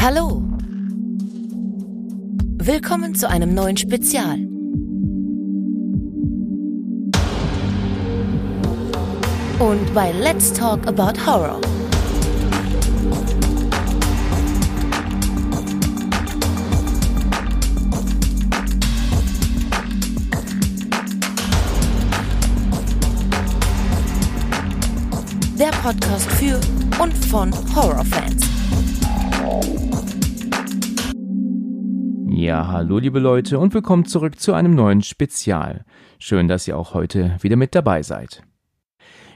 Hallo. Willkommen zu einem neuen Spezial. Und bei Let's Talk About Horror. Der Podcast für und von Horrorfans. Ja, hallo liebe Leute und willkommen zurück zu einem neuen Spezial. Schön, dass ihr auch heute wieder mit dabei seid.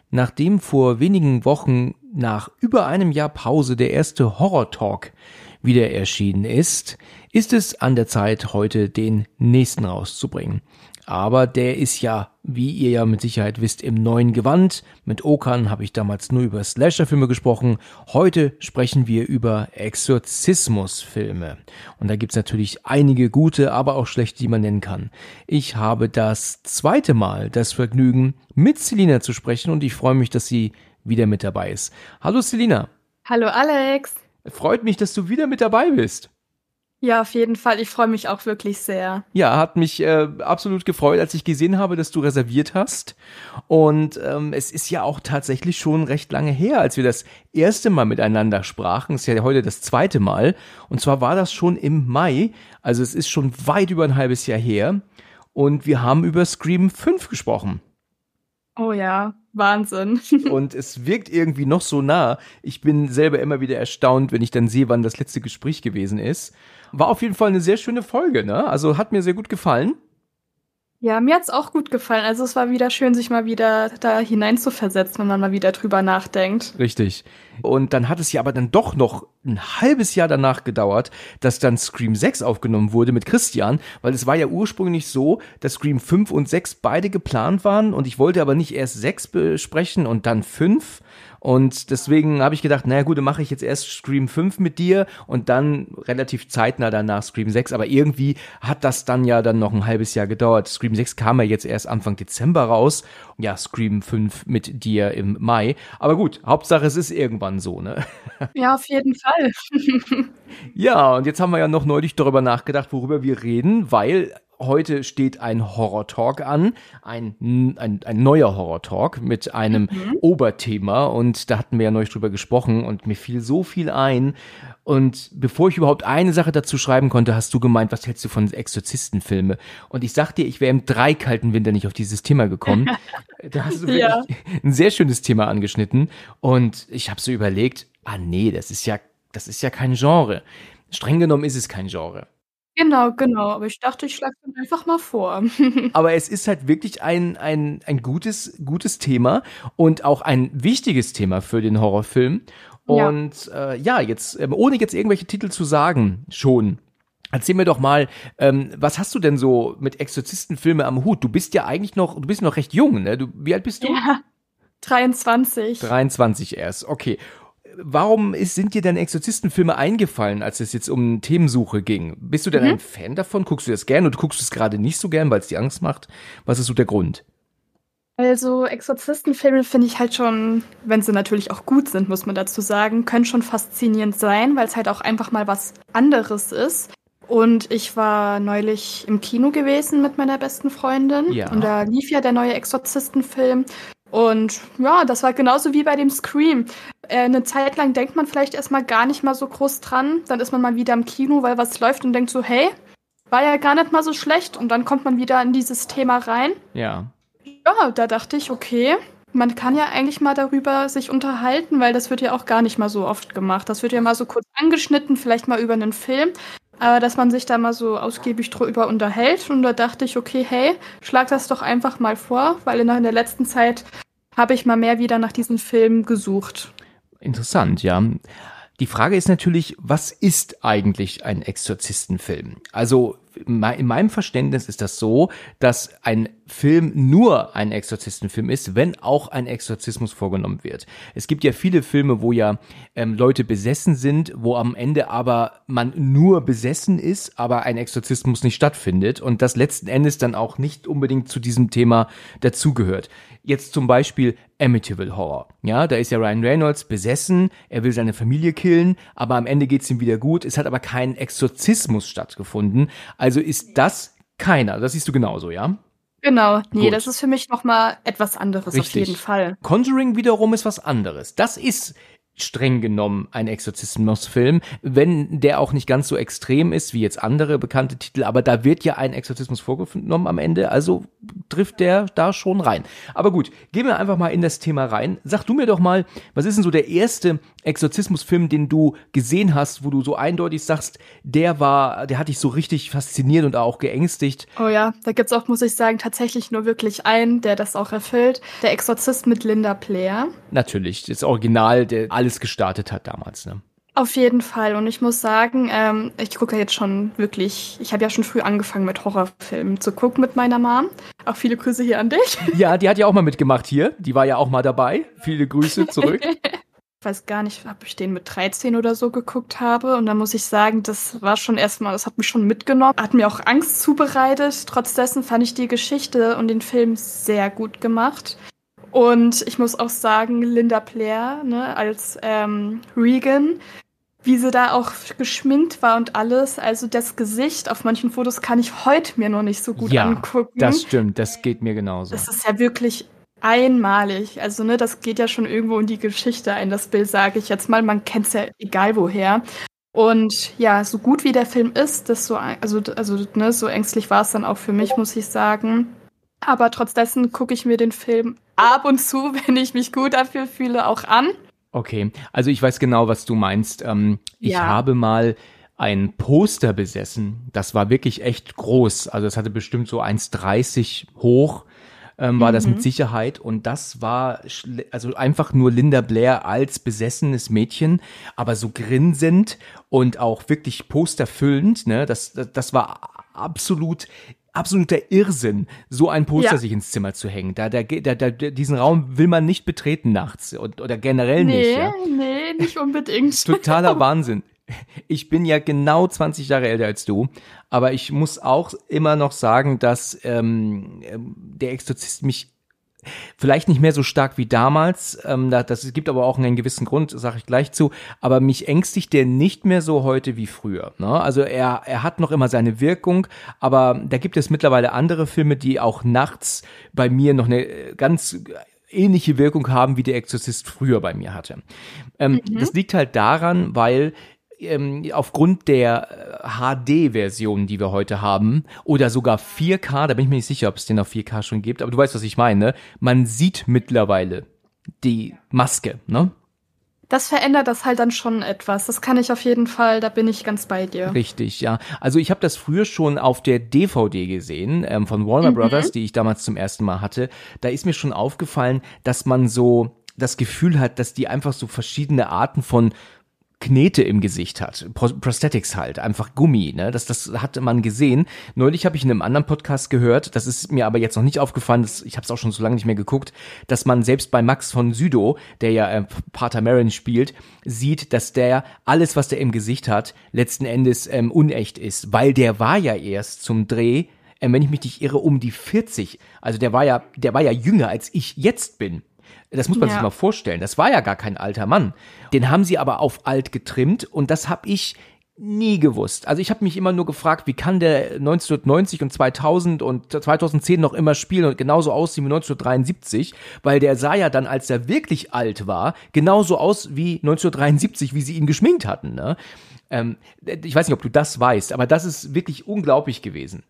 Nachdem vor wenigen Wochen nach über einem Jahr Pause der erste Horror Talk wieder erschienen ist, ist es an der Zeit, heute den nächsten rauszubringen. Aber der ist ja, wie ihr ja mit Sicherheit wisst, im neuen Gewand. Mit Okan habe ich damals nur über Slasher-Filme gesprochen. Heute sprechen wir über Exorzismus-Filme. Und da gibt's natürlich einige gute, aber auch schlechte, die man nennen kann. Ich habe das zweite Mal das Vergnügen, mit Selina zu sprechen und ich freue mich, dass sie wieder mit dabei ist. Hallo Selina. Hallo Alex. Freut mich, dass du wieder mit dabei bist. Ja, auf jeden Fall. Ich freue mich auch wirklich sehr. Ja, hat mich äh, absolut gefreut, als ich gesehen habe, dass du reserviert hast. Und ähm, es ist ja auch tatsächlich schon recht lange her, als wir das erste Mal miteinander sprachen. Es ist ja heute das zweite Mal. Und zwar war das schon im Mai. Also es ist schon weit über ein halbes Jahr her. Und wir haben über Scream 5 gesprochen. Oh ja, Wahnsinn. und es wirkt irgendwie noch so nah. Ich bin selber immer wieder erstaunt, wenn ich dann sehe, wann das letzte Gespräch gewesen ist. War auf jeden Fall eine sehr schöne Folge, ne? Also hat mir sehr gut gefallen. Ja, mir hat's auch gut gefallen. Also es war wieder schön, sich mal wieder da hinein zu versetzen, wenn man mal wieder drüber nachdenkt. Richtig. Und dann hat es ja aber dann doch noch ein halbes Jahr danach gedauert, dass dann Scream 6 aufgenommen wurde mit Christian, weil es war ja ursprünglich so, dass Scream 5 und 6 beide geplant waren und ich wollte aber nicht erst 6 besprechen und dann 5 und deswegen habe ich gedacht, naja gut, dann mache ich jetzt erst Scream 5 mit dir und dann relativ zeitnah danach Scream 6. Aber irgendwie hat das dann ja dann noch ein halbes Jahr gedauert. Scream 6 kam ja jetzt erst Anfang Dezember raus. Ja, Scream 5 mit dir im Mai. Aber gut, Hauptsache es ist irgendwann so, ne? Ja, auf jeden Fall. ja, und jetzt haben wir ja noch neulich darüber nachgedacht, worüber wir reden, weil Heute steht ein Horror-Talk an, ein, ein, ein neuer Horror-Talk mit einem mhm. Oberthema und da hatten wir ja neulich drüber gesprochen und mir fiel so viel ein und bevor ich überhaupt eine Sache dazu schreiben konnte, hast du gemeint, was hältst du von Exorzistenfilme? Und ich sag dir, ich wäre im drei kalten Winter nicht auf dieses Thema gekommen. da hast du wirklich ja. ein sehr schönes Thema angeschnitten und ich habe so überlegt, ah nee, das ist ja, das ist ja kein Genre. Streng genommen ist es kein Genre. Genau, genau. Aber ich dachte, ich schlage es einfach mal vor. Aber es ist halt wirklich ein, ein, ein gutes, gutes Thema und auch ein wichtiges Thema für den Horrorfilm. Und ja, äh, ja jetzt, ähm, ohne jetzt irgendwelche Titel zu sagen, schon. Erzähl mir doch mal, ähm, was hast du denn so mit Exorzistenfilme am Hut? Du bist ja eigentlich noch, du bist noch recht jung, ne? Du, wie alt bist du? Ja, 23. 23 erst, okay warum ist, sind dir denn Exorzistenfilme eingefallen, als es jetzt um Themensuche ging? Bist du denn mhm. ein Fan davon? Guckst du das gern und guckst du es gerade nicht so gern, weil es dir Angst macht? Was ist so der Grund? Also Exorzistenfilme finde ich halt schon, wenn sie natürlich auch gut sind, muss man dazu sagen, können schon faszinierend sein, weil es halt auch einfach mal was anderes ist. Und ich war neulich im Kino gewesen mit meiner besten Freundin. Ja. Und da lief ja der neue Exorzistenfilm. Und ja, das war genauso wie bei dem Scream. Äh, eine Zeit lang denkt man vielleicht erstmal gar nicht mal so groß dran. Dann ist man mal wieder im Kino, weil was läuft und denkt so, hey, war ja gar nicht mal so schlecht. Und dann kommt man wieder in dieses Thema rein. Ja. Ja, da dachte ich, okay, man kann ja eigentlich mal darüber sich unterhalten, weil das wird ja auch gar nicht mal so oft gemacht. Das wird ja mal so kurz angeschnitten, vielleicht mal über einen Film. Aber dass man sich da mal so ausgiebig drüber unterhält. Und da dachte ich, okay, hey, schlag das doch einfach mal vor, weil in der letzten Zeit habe ich mal mehr wieder nach diesen Filmen gesucht. Interessant, ja. Die Frage ist natürlich, was ist eigentlich ein Exorzistenfilm? Also in meinem Verständnis ist das so, dass ein Film nur ein Exorzistenfilm ist, wenn auch ein Exorzismus vorgenommen wird. Es gibt ja viele Filme, wo ja ähm, Leute besessen sind, wo am Ende aber man nur besessen ist, aber ein Exorzismus nicht stattfindet und das letzten Endes dann auch nicht unbedingt zu diesem Thema dazugehört. Jetzt zum Beispiel Amityville Horror. Ja, da ist ja Ryan Reynolds besessen, er will seine Familie killen, aber am Ende geht's ihm wieder gut. Es hat aber kein Exorzismus stattgefunden. Also ist das keiner. Das siehst du genauso, ja? Genau, nee, Gut. das ist für mich nochmal etwas anderes Richtig. auf jeden Fall. Conjuring wiederum ist was anderes. Das ist streng genommen ein Exorzismusfilm, wenn der auch nicht ganz so extrem ist wie jetzt andere bekannte Titel, aber da wird ja ein Exorzismus vorgenommen am Ende, also trifft der da schon rein. Aber gut, gehen wir einfach mal in das Thema rein. Sag du mir doch mal, was ist denn so der erste Exorzismusfilm, den du gesehen hast, wo du so eindeutig sagst, der war, der hat dich so richtig fasziniert und auch geängstigt? Oh ja, da gibt's auch, muss ich sagen, tatsächlich nur wirklich einen, der das auch erfüllt. Der Exorzist mit Linda Blair. Natürlich, das Original, der alles gestartet hat damals, ne? Auf jeden Fall. Und ich muss sagen, ähm, ich gucke ja jetzt schon wirklich, ich habe ja schon früh angefangen mit Horrorfilmen zu gucken mit meiner Mom. Auch viele Grüße hier an dich. Ja, die hat ja auch mal mitgemacht hier. Die war ja auch mal dabei. Viele Grüße zurück. ich weiß gar nicht, ob ich den mit 13 oder so geguckt habe. Und da muss ich sagen, das war schon erstmal, das hat mich schon mitgenommen. Hat mir auch Angst zubereitet. Trotz dessen fand ich die Geschichte und den Film sehr gut gemacht. Und ich muss auch sagen, Linda Blair ne, als ähm, Regan, wie sie da auch geschminkt war und alles. Also das Gesicht auf manchen Fotos kann ich heute mir noch nicht so gut ja, angucken. Das stimmt, das geht mir genauso. Das ist ja wirklich einmalig. Also, ne, das geht ja schon irgendwo in die Geschichte ein, das Bild, sage ich jetzt mal. Man kennt es ja egal woher. Und ja, so gut wie der Film ist, das so, also, also, ne, so ängstlich war es dann auch für mich, muss ich sagen. Aber trotz dessen gucke ich mir den Film ab und zu, wenn ich mich gut dafür fühle, auch an. Okay, also ich weiß genau, was du meinst. Ähm, ich ja. habe mal ein Poster besessen. Das war wirklich echt groß. Also es hatte bestimmt so 1,30 hoch. Ähm, war mhm. das mit mhm. Sicherheit und das war also einfach nur Linda Blair als besessenes Mädchen, aber so grinsend und auch wirklich posterfüllend, ne? Das, das, das war absolut absoluter Irrsinn, so ein Poster ja. sich ins Zimmer zu hängen. Da, da, da, da, diesen Raum will man nicht betreten nachts und, oder generell nee, nicht. Ja? Nee, nicht unbedingt. Totaler Wahnsinn. Ich bin ja genau 20 Jahre älter als du, aber ich muss auch immer noch sagen, dass ähm, ähm der Exorzist mich Vielleicht nicht mehr so stark wie damals, ähm, das gibt aber auch einen gewissen Grund, sage ich gleich zu, aber mich ängstigt der nicht mehr so heute wie früher. Ne? Also er, er hat noch immer seine Wirkung, aber da gibt es mittlerweile andere Filme, die auch nachts bei mir noch eine äh, ganz ähnliche Wirkung haben, wie der Exorzist früher bei mir hatte. Ähm, mhm. Das liegt halt daran, weil ähm, aufgrund der HD-Version, die wir heute haben, oder sogar 4K, da bin ich mir nicht sicher, ob es den auf 4K schon gibt, aber du weißt, was ich meine. Man sieht mittlerweile die Maske, ne? das verändert das halt dann schon etwas. Das kann ich auf jeden Fall, da bin ich ganz bei dir. Richtig, ja. Also ich habe das früher schon auf der DVD gesehen ähm, von Warner mhm. Brothers, die ich damals zum ersten Mal hatte. Da ist mir schon aufgefallen, dass man so das Gefühl hat, dass die einfach so verschiedene Arten von Knete im Gesicht hat. Prosthetics halt, einfach Gummi, ne? Das, das hatte man gesehen. Neulich habe ich in einem anderen Podcast gehört, das ist mir aber jetzt noch nicht aufgefallen, das, ich habe es auch schon so lange nicht mehr geguckt, dass man selbst bei Max von Südow, der ja äh, Pater Marin spielt, sieht, dass der alles, was der im Gesicht hat, letzten Endes ähm, unecht ist, weil der war ja erst zum Dreh, äh, wenn ich mich nicht irre, um die 40. Also der war ja, der war ja jünger als ich jetzt bin. Das muss man ja. sich mal vorstellen. Das war ja gar kein alter Mann. Den haben sie aber auf alt getrimmt und das habe ich nie gewusst. Also ich habe mich immer nur gefragt, wie kann der 1990 und 2000 und 2010 noch immer spielen und genauso aussehen wie 1973, weil der sah ja dann, als er wirklich alt war, genauso aus wie 1973, wie sie ihn geschminkt hatten. Ne? Ähm, ich weiß nicht, ob du das weißt, aber das ist wirklich unglaublich gewesen.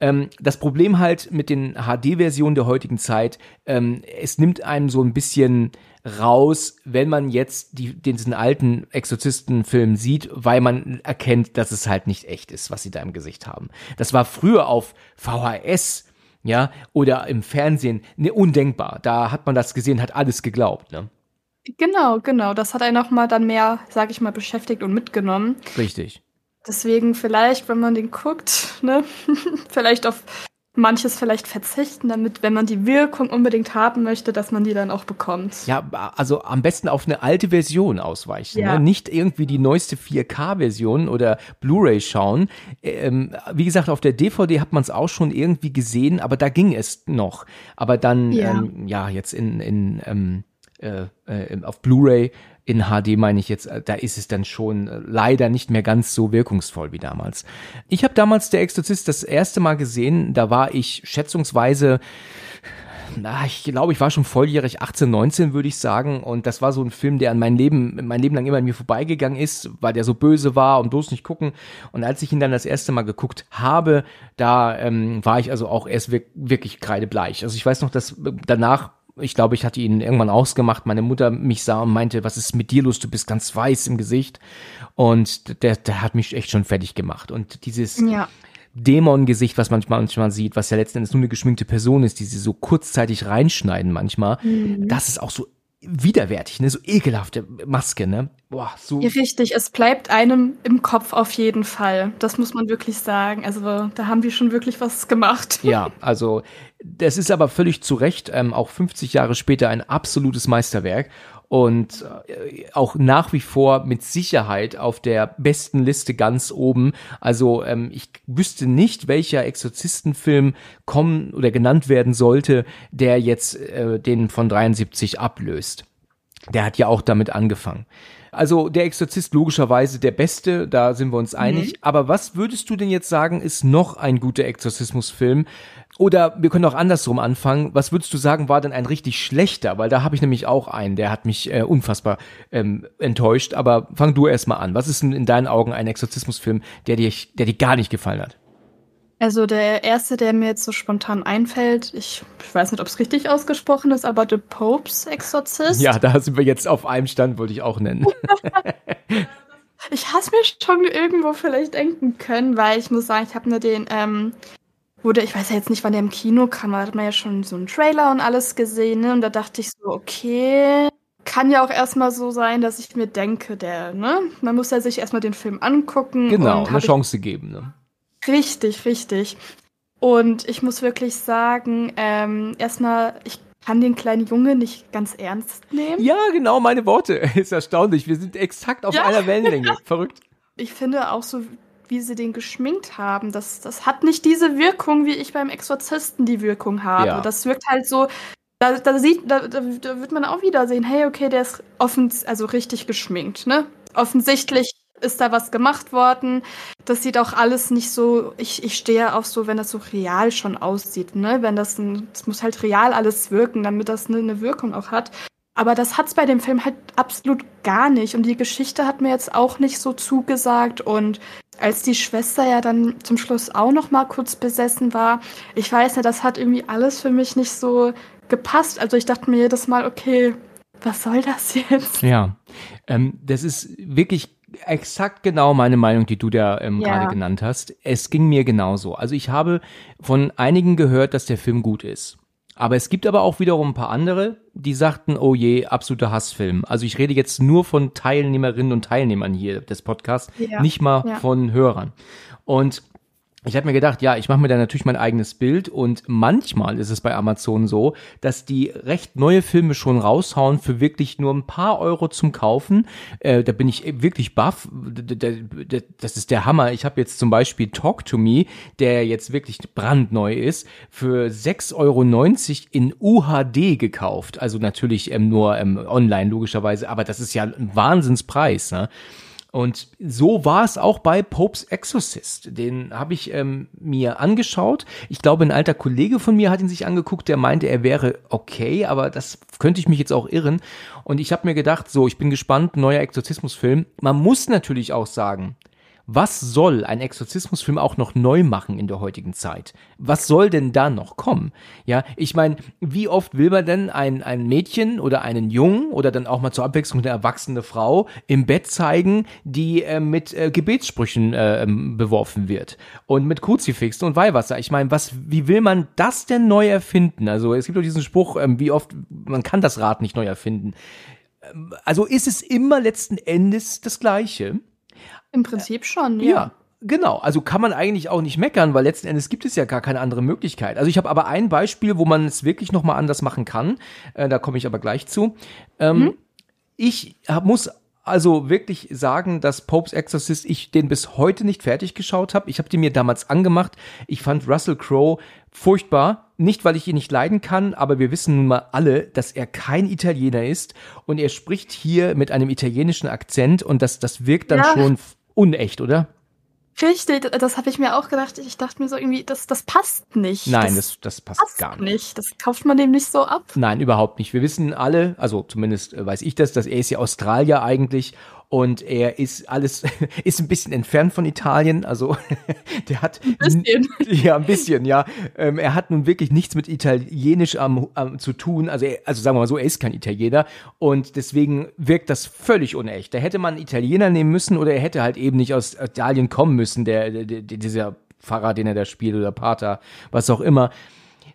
Ähm, das Problem halt mit den HD-Versionen der heutigen Zeit, ähm, es nimmt einem so ein bisschen raus, wenn man jetzt die, diesen alten Exorzisten-Film sieht, weil man erkennt, dass es halt nicht echt ist, was sie da im Gesicht haben. Das war früher auf VHS, ja, oder im Fernsehen, ne, undenkbar. Da hat man das gesehen, hat alles geglaubt, ne? Genau, genau. Das hat einen auch mal dann mehr, sag ich mal, beschäftigt und mitgenommen. Richtig. Deswegen vielleicht, wenn man den guckt, ne, vielleicht auf manches vielleicht verzichten, damit, wenn man die Wirkung unbedingt haben möchte, dass man die dann auch bekommt. Ja, also am besten auf eine alte Version ausweichen. Ja. Ne? Nicht irgendwie die neueste 4K-Version oder Blu-ray schauen. Ähm, wie gesagt, auf der DVD hat man es auch schon irgendwie gesehen, aber da ging es noch. Aber dann, ja, ähm, ja jetzt in, in ähm, äh, äh, auf Blu-ray in HD meine ich jetzt, äh, da ist es dann schon äh, leider nicht mehr ganz so wirkungsvoll wie damals. Ich habe damals Der Exorzist das erste Mal gesehen, da war ich schätzungsweise na, ich glaube, ich war schon volljährig, 18, 19 würde ich sagen. Und das war so ein Film, der an mein Leben, mein Leben lang immer an mir vorbeigegangen ist, weil der so böse war und bloß nicht gucken. Und als ich ihn dann das erste Mal geguckt habe, da ähm, war ich also auch erst wirklich kreidebleich. Also ich weiß noch, dass danach ich glaube, ich hatte ihn irgendwann ausgemacht. Meine Mutter mich sah und meinte, was ist mit dir los? Du bist ganz weiß im Gesicht. Und der, der hat mich echt schon fertig gemacht. Und dieses ja. Dämon-Gesicht, was man manchmal sieht, was ja letzten Endes nur eine geschminkte Person ist, die sie so kurzzeitig reinschneiden manchmal, mhm. das ist auch so widerwärtig, ne, so ekelhafte Maske, ne? Boah, so. Richtig, es bleibt einem im Kopf auf jeden Fall. Das muss man wirklich sagen. Also da haben wir schon wirklich was gemacht. Ja, also das ist aber völlig zu Recht, ähm, auch 50 Jahre später ein absolutes Meisterwerk und äh, auch nach wie vor mit Sicherheit auf der besten Liste ganz oben. Also ähm, ich wüsste nicht, welcher Exorzistenfilm kommen oder genannt werden sollte, der jetzt äh, den von 73 ablöst. Der hat ja auch damit angefangen. Also der Exorzist logischerweise der beste, da sind wir uns einig. Mhm. Aber was würdest du denn jetzt sagen, ist noch ein guter Exorzismusfilm? Oder wir können auch andersrum anfangen. Was würdest du sagen, war denn ein richtig schlechter? Weil da habe ich nämlich auch einen, der hat mich äh, unfassbar ähm, enttäuscht. Aber fang du erst mal an. Was ist denn in deinen Augen ein Exorzismusfilm, der dir, der dir gar nicht gefallen hat? Also der erste, der mir jetzt so spontan einfällt, ich, ich weiß nicht, ob es richtig ausgesprochen ist, aber The Pope's Exorcist. Ja, da sind wir jetzt auf einem Stand, wollte ich auch nennen. ich hasse mir schon irgendwo vielleicht denken können, weil ich muss sagen, ich habe nur den, ähm, wurde, ich weiß ja jetzt nicht, wann der im Kino kam, da hat man ja schon so einen Trailer und alles gesehen, ne? Und da dachte ich so, okay, kann ja auch erstmal so sein, dass ich mir denke, der, ne? Man muss ja sich erstmal den Film angucken. Genau, eine Chance geben, ne? Richtig, richtig. Und ich muss wirklich sagen, ähm, erstmal, ich kann den kleinen Junge nicht ganz ernst nehmen. Ja, genau, meine Worte. Ist erstaunlich. Wir sind exakt auf ja. einer Wellenlänge. Verrückt. Ich finde auch so, wie sie den geschminkt haben, das, das hat nicht diese Wirkung, wie ich beim Exorzisten die Wirkung habe. Ja. Das wirkt halt so, da, da sieht, da, da, wird man auch wieder sehen, hey, okay, der ist offen, also richtig geschminkt, ne? Offensichtlich ist da was gemacht worden. Das sieht auch alles nicht so, ich, ich stehe auf so, wenn das so real schon aussieht, ne? Wenn das ein, es muss halt real alles wirken, damit das eine, eine Wirkung auch hat. Aber das hat's bei dem Film halt absolut gar nicht. Und die Geschichte hat mir jetzt auch nicht so zugesagt. Und als die Schwester ja dann zum Schluss auch noch mal kurz besessen war, ich weiß ja, das hat irgendwie alles für mich nicht so gepasst. Also ich dachte mir jedes Mal, okay, was soll das jetzt? Ja, ähm, das ist wirklich exakt genau meine Meinung, die du da ähm, ja. gerade genannt hast. Es ging mir genauso. Also ich habe von einigen gehört, dass der Film gut ist. Aber es gibt aber auch wiederum ein paar andere, die sagten, oh je, absoluter Hassfilm. Also ich rede jetzt nur von Teilnehmerinnen und Teilnehmern hier des Podcasts, ja. nicht mal ja. von Hörern. Und ich habe mir gedacht, ja, ich mache mir da natürlich mein eigenes Bild und manchmal ist es bei Amazon so, dass die recht neue Filme schon raushauen für wirklich nur ein paar Euro zum Kaufen. Äh, da bin ich wirklich baff. Das ist der Hammer. Ich habe jetzt zum Beispiel Talk to Me, der jetzt wirklich brandneu ist, für 6,90 Euro in UHD gekauft. Also natürlich ähm, nur ähm, online logischerweise, aber das ist ja ein Wahnsinnspreis. Ne? Und so war es auch bei Popes Exorcist. Den habe ich ähm, mir angeschaut. Ich glaube, ein alter Kollege von mir hat ihn sich angeguckt, der meinte, er wäre okay, aber das könnte ich mich jetzt auch irren. Und ich habe mir gedacht, so, ich bin gespannt, neuer Exorzismusfilm. Man muss natürlich auch sagen, was soll ein Exorzismusfilm auch noch neu machen in der heutigen Zeit? Was soll denn da noch kommen? Ja, ich meine, wie oft will man denn ein, ein Mädchen oder einen Jungen oder dann auch mal zur Abwechslung eine erwachsene Frau im Bett zeigen, die äh, mit äh, Gebetssprüchen äh, ähm, beworfen wird und mit Kruzifixen und Weihwasser? Ich meine, was, wie will man das denn neu erfinden? Also es gibt doch diesen Spruch, ähm, wie oft, man kann das Rad nicht neu erfinden. Ähm, also ist es immer letzten Endes das Gleiche? Im Prinzip schon, ja. ja. Genau, also kann man eigentlich auch nicht meckern, weil letzten Endes gibt es ja gar keine andere Möglichkeit. Also ich habe aber ein Beispiel, wo man es wirklich nochmal anders machen kann. Äh, da komme ich aber gleich zu. Ähm, mhm. Ich hab, muss also wirklich sagen, dass Popes Exorcist ich den bis heute nicht fertig geschaut habe. Ich habe den mir damals angemacht. Ich fand Russell Crowe furchtbar. Nicht, weil ich ihn nicht leiden kann, aber wir wissen nun mal alle, dass er kein Italiener ist und er spricht hier mit einem italienischen Akzent und das, das wirkt dann ja. schon unecht, oder? Richtig, das habe ich mir auch gedacht. Ich dachte mir so irgendwie, das, das passt nicht. Nein, das, das, das passt, passt, gar nicht. nicht. Das kauft man dem nicht so ab. Nein, überhaupt nicht. Wir wissen alle, also zumindest äh, weiß ich das, dass er ist ja Australier eigentlich und er ist alles ist ein bisschen entfernt von Italien, also der hat ein bisschen. ja ein bisschen, ja. Ähm, er hat nun wirklich nichts mit Italienisch am, am zu tun, also er, also sagen wir mal so, er ist kein Italiener und deswegen wirkt das völlig unecht. Da hätte man einen Italiener nehmen müssen oder er hätte halt eben nicht aus Italien kommen müssen, der, der, der dieser Pfarrer, den er da spielt oder Pater, was auch immer.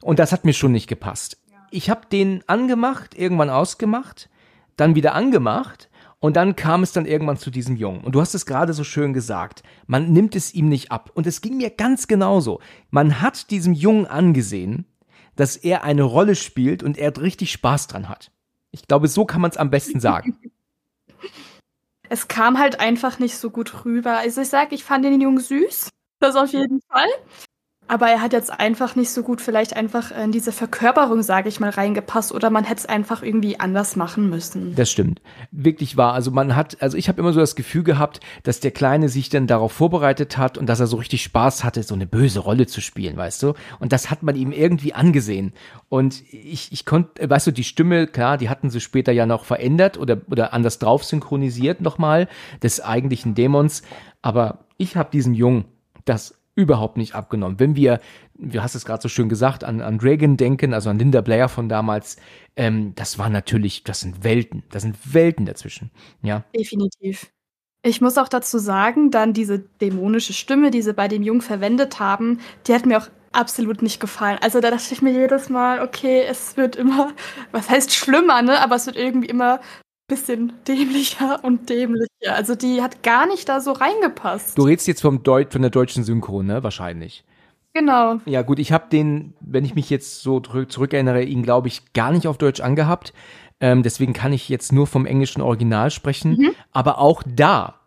Und das hat mir schon nicht gepasst. Ich habe den angemacht, irgendwann ausgemacht, dann wieder angemacht und dann kam es dann irgendwann zu diesem Jungen. Und du hast es gerade so schön gesagt. Man nimmt es ihm nicht ab. Und es ging mir ganz genauso. Man hat diesem Jungen angesehen, dass er eine Rolle spielt und er richtig Spaß dran hat. Ich glaube, so kann man es am besten sagen. Es kam halt einfach nicht so gut rüber. Also ich sage, ich fand den Jungen süß. Das auf jeden Fall. Aber er hat jetzt einfach nicht so gut vielleicht einfach in diese Verkörperung, sage ich mal, reingepasst oder man hätte es einfach irgendwie anders machen müssen. Das stimmt. Wirklich wahr. Also man hat, also ich habe immer so das Gefühl gehabt, dass der Kleine sich dann darauf vorbereitet hat und dass er so richtig Spaß hatte, so eine böse Rolle zu spielen, weißt du? Und das hat man ihm irgendwie angesehen. Und ich, ich konnte, weißt du, die Stimme, klar, die hatten sie später ja noch verändert oder, oder anders drauf synchronisiert nochmal, des eigentlichen Dämons. Aber ich habe diesem Jungen das überhaupt nicht abgenommen. Wenn wir, du hast es gerade so schön gesagt, an, an Reagan denken, also an Linda Blair von damals, ähm, das war natürlich, das sind Welten, das sind Welten dazwischen, ja. Definitiv. Ich muss auch dazu sagen, dann diese dämonische Stimme, die sie bei dem Jungen verwendet haben, die hat mir auch absolut nicht gefallen. Also da dachte ich mir jedes Mal, okay, es wird immer, was heißt schlimmer, ne? Aber es wird irgendwie immer bisschen dämlicher und dämlicher. Also die hat gar nicht da so reingepasst. Du redest jetzt vom Deut von der deutschen Synchro, ne? Wahrscheinlich. Genau. Ja, gut, ich habe den, wenn ich mich jetzt so zurückerinnere, ihn, glaube ich, gar nicht auf Deutsch angehabt. Ähm, deswegen kann ich jetzt nur vom englischen Original sprechen. Mhm. Aber auch da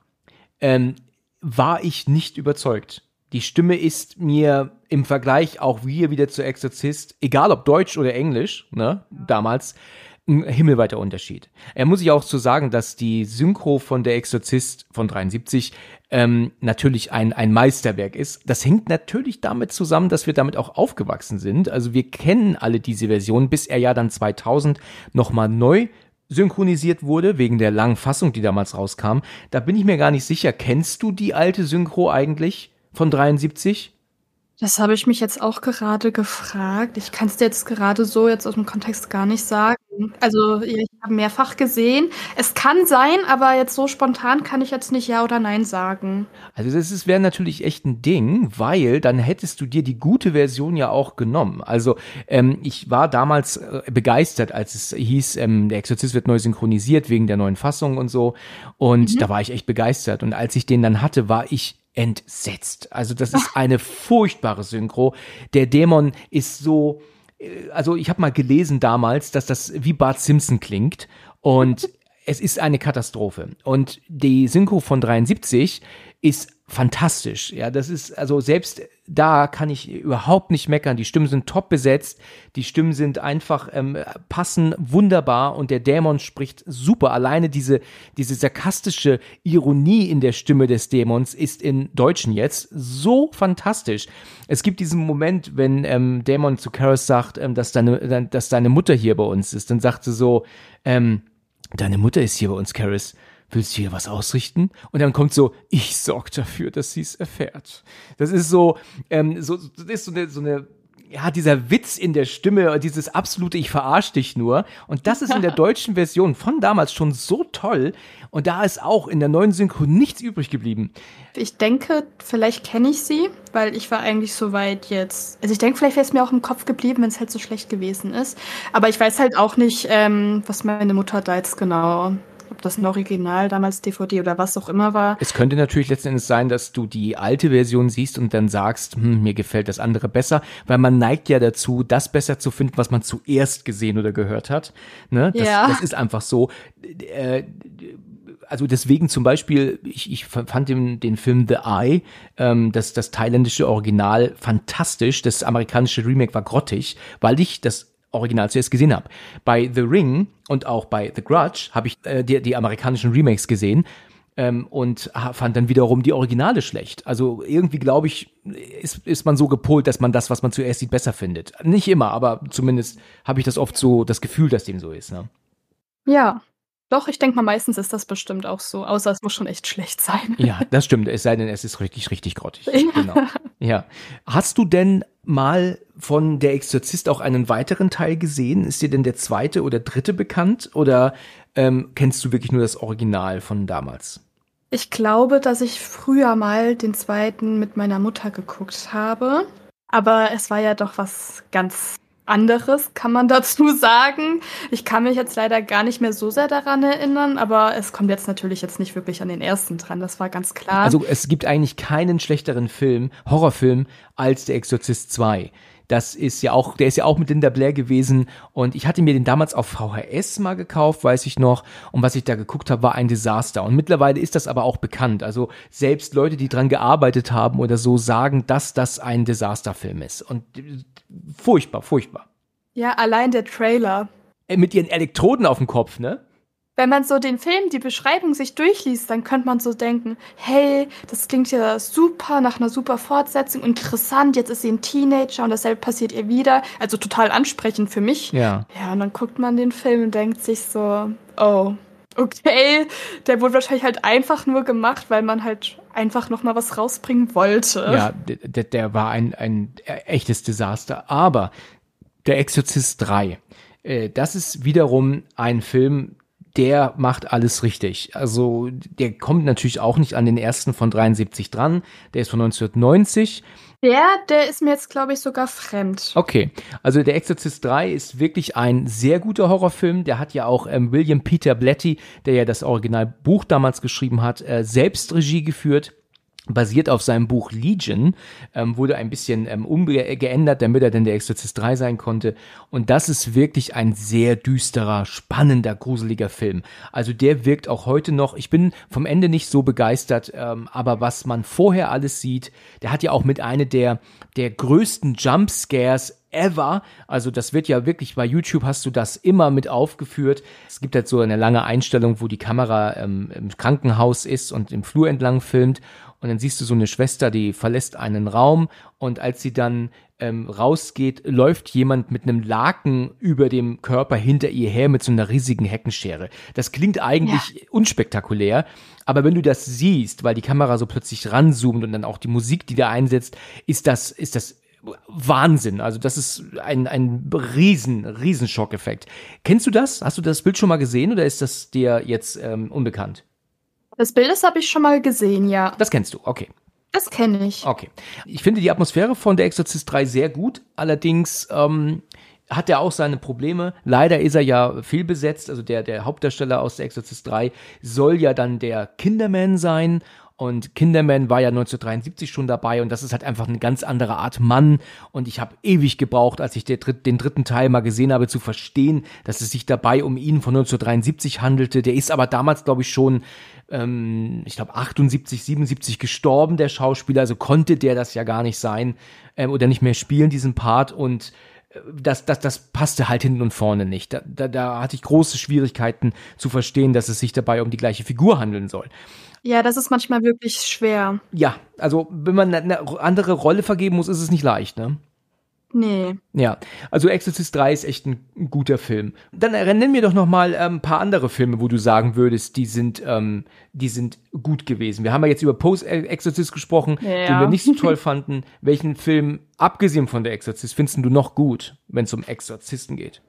ähm, war ich nicht überzeugt. Die Stimme ist mir im Vergleich auch wir wieder zu Exorzist, egal ob Deutsch oder Englisch, ne, damals, ein himmelweiter Unterschied. Er muss ich auch zu so sagen, dass die Synchro von der Exorzist von 73 ähm, natürlich ein, ein Meisterwerk ist. Das hängt natürlich damit zusammen, dass wir damit auch aufgewachsen sind. Also wir kennen alle diese Version, bis er ja dann 2000 nochmal neu synchronisiert wurde, wegen der langen Fassung, die damals rauskam. Da bin ich mir gar nicht sicher. Kennst du die alte Synchro eigentlich von 73? Das habe ich mich jetzt auch gerade gefragt. Ich kann es dir jetzt gerade so jetzt aus dem Kontext gar nicht sagen. Also ich habe mehrfach gesehen. Es kann sein, aber jetzt so spontan kann ich jetzt nicht ja oder nein sagen. Also das wäre natürlich echt ein Ding, weil dann hättest du dir die gute Version ja auch genommen. Also ähm, ich war damals äh, begeistert, als es hieß, ähm, der Exorzist wird neu synchronisiert wegen der neuen Fassung und so. Und mhm. da war ich echt begeistert. Und als ich den dann hatte, war ich entsetzt. Also das ist eine furchtbare Synchro. Der Dämon ist so, also ich habe mal gelesen damals, dass das wie Bart Simpson klingt und es ist eine Katastrophe. Und die Synchro von 73 ist fantastisch. Ja, das ist, also selbst da kann ich überhaupt nicht meckern. Die Stimmen sind top besetzt. Die Stimmen sind einfach, ähm, passen wunderbar und der Dämon spricht super. Alleine diese, diese sarkastische Ironie in der Stimme des Dämons ist in Deutschen jetzt so fantastisch. Es gibt diesen Moment, wenn ähm, Dämon zu Karis sagt, ähm, dass deine, dass deine Mutter hier bei uns ist. Dann sagt sie so, ähm, deine Mutter ist hier bei uns, Karis willst du hier was ausrichten? Und dann kommt so, ich sorge dafür, dass sie es erfährt. Das ist so, ähm, so, das ist so eine, so eine ja, dieser Witz in der Stimme, dieses absolute Ich verarsch dich nur. Und das ist in der deutschen Version von damals schon so toll. Und da ist auch in der neuen Synchro nichts übrig geblieben. Ich denke, vielleicht kenne ich sie, weil ich war eigentlich so weit jetzt. Also ich denke, vielleicht wäre es mir auch im Kopf geblieben, wenn es halt so schlecht gewesen ist. Aber ich weiß halt auch nicht, ähm, was meine Mutter da jetzt genau ob das ein Original damals DVD oder was auch immer war. Es könnte natürlich letzten Endes sein, dass du die alte Version siehst und dann sagst, hm, mir gefällt das andere besser, weil man neigt ja dazu, das besser zu finden, was man zuerst gesehen oder gehört hat. Ne? Das, Ja. das ist einfach so. Äh, also deswegen zum Beispiel, ich, ich fand den, den Film The Eye, ähm, das, das thailändische Original, fantastisch. Das amerikanische Remake war grottig, weil ich das Original zuerst gesehen habe. Bei The Ring und auch bei The Grudge habe ich äh, die, die amerikanischen Remakes gesehen ähm, und fand dann wiederum die Originale schlecht. Also irgendwie glaube ich, ist, ist man so gepolt, dass man das, was man zuerst sieht, besser findet. Nicht immer, aber zumindest habe ich das oft so das Gefühl, dass dem so ist. Ne? Ja. Doch, ich denke mal, meistens ist das bestimmt auch so, außer es muss schon echt schlecht sein. Ja, das stimmt. Es sei denn, es ist richtig, richtig grottig. Ja. Genau. Ja. Hast du denn mal von Der Exorzist auch einen weiteren Teil gesehen? Ist dir denn der zweite oder dritte bekannt? Oder ähm, kennst du wirklich nur das Original von damals? Ich glaube, dass ich früher mal den zweiten mit meiner Mutter geguckt habe. Aber es war ja doch was ganz anderes, kann man dazu sagen. Ich kann mich jetzt leider gar nicht mehr so sehr daran erinnern, aber es kommt jetzt natürlich jetzt nicht wirklich an den ersten dran, das war ganz klar. Also es gibt eigentlich keinen schlechteren Film, Horrorfilm, als Der Exorzist 2. Das ist ja auch, der ist ja auch mit Linda Blair gewesen und ich hatte mir den damals auf VHS mal gekauft, weiß ich noch. Und was ich da geguckt habe, war ein Desaster. Und mittlerweile ist das aber auch bekannt. Also selbst Leute, die dran gearbeitet haben oder so, sagen, dass das ein Desasterfilm ist. Und furchtbar, furchtbar. ja, allein der Trailer. Äh, Mit ihren Elektroden auf dem Kopf, ne? Wenn man so den Film, die Beschreibung sich durchliest, dann könnte man so denken, hey, das klingt ja super, nach einer super Fortsetzung, interessant, jetzt ist sie ein Teenager und dasselbe passiert ihr wieder. Also total ansprechend für mich. Ja. Ja, und dann guckt man den Film und denkt sich so, oh, okay, der wurde wahrscheinlich halt einfach nur gemacht, weil man halt einfach noch mal was rausbringen wollte. Ja, der, der war ein, ein echtes Desaster. Aber der Exorzist 3, äh, das ist wiederum ein Film, der macht alles richtig. Also der kommt natürlich auch nicht an den ersten von 73 dran. Der ist von 1990. Der, der ist mir jetzt, glaube ich, sogar fremd. Okay, also der Exorzist 3 ist wirklich ein sehr guter Horrorfilm. Der hat ja auch ähm, William Peter Blatty, der ja das Originalbuch damals geschrieben hat, äh, selbst Regie geführt. Basiert auf seinem Buch Legion, ähm, wurde ein bisschen ähm, umgeändert, damit er denn der Exorzist 3 sein konnte. Und das ist wirklich ein sehr düsterer, spannender, gruseliger Film. Also der wirkt auch heute noch. Ich bin vom Ende nicht so begeistert, ähm, aber was man vorher alles sieht, der hat ja auch mit einer der, der größten Jumpscares ever. Also das wird ja wirklich bei YouTube hast du das immer mit aufgeführt. Es gibt halt so eine lange Einstellung, wo die Kamera ähm, im Krankenhaus ist und im Flur entlang filmt. Und dann siehst du so eine Schwester, die verlässt einen Raum und als sie dann ähm, rausgeht, läuft jemand mit einem Laken über dem Körper hinter ihr her mit so einer riesigen Heckenschere. Das klingt eigentlich unspektakulär, aber wenn du das siehst, weil die Kamera so plötzlich ranzoomt und dann auch die Musik, die da einsetzt, ist das, ist das Wahnsinn. Also das ist ein, ein riesen, riesen Schockeffekt. Kennst du das? Hast du das Bild schon mal gesehen oder ist das dir jetzt ähm, unbekannt? Das Bild habe ich schon mal gesehen, ja. Das kennst du, okay. Das kenne ich. Okay. Ich finde die Atmosphäre von Der Exorzist 3 sehr gut. Allerdings ähm, hat er auch seine Probleme. Leider ist er ja fehlbesetzt. Also der, der Hauptdarsteller aus Der Exorzist 3 soll ja dann der Kinderman sein. Und Kinderman war ja 1973 schon dabei und das ist halt einfach eine ganz andere Art Mann. Und ich habe ewig gebraucht, als ich den dritten Teil mal gesehen habe, zu verstehen, dass es sich dabei um ihn von 1973 handelte. Der ist aber damals, glaube ich, schon, ähm, ich glaube, 78, 77 gestorben, der Schauspieler. Also konnte der das ja gar nicht sein ähm, oder nicht mehr spielen, diesen Part. Und das, das, das passte halt hinten und vorne nicht. Da, da, da hatte ich große Schwierigkeiten zu verstehen, dass es sich dabei um die gleiche Figur handeln soll. Ja, das ist manchmal wirklich schwer. Ja, also wenn man eine andere Rolle vergeben muss, ist es nicht leicht, ne? Nee. Ja, also Exorcist 3 ist echt ein, ein guter Film. Dann nenn mir doch noch mal ähm, ein paar andere Filme, wo du sagen würdest, die sind, ähm, die sind gut gewesen. Wir haben ja jetzt über Post-Exorcist gesprochen, Ja. den wir nicht so toll fanden. Welchen Film, abgesehen von der Exorzist, findest du noch gut, wenn es um Exorzisten geht?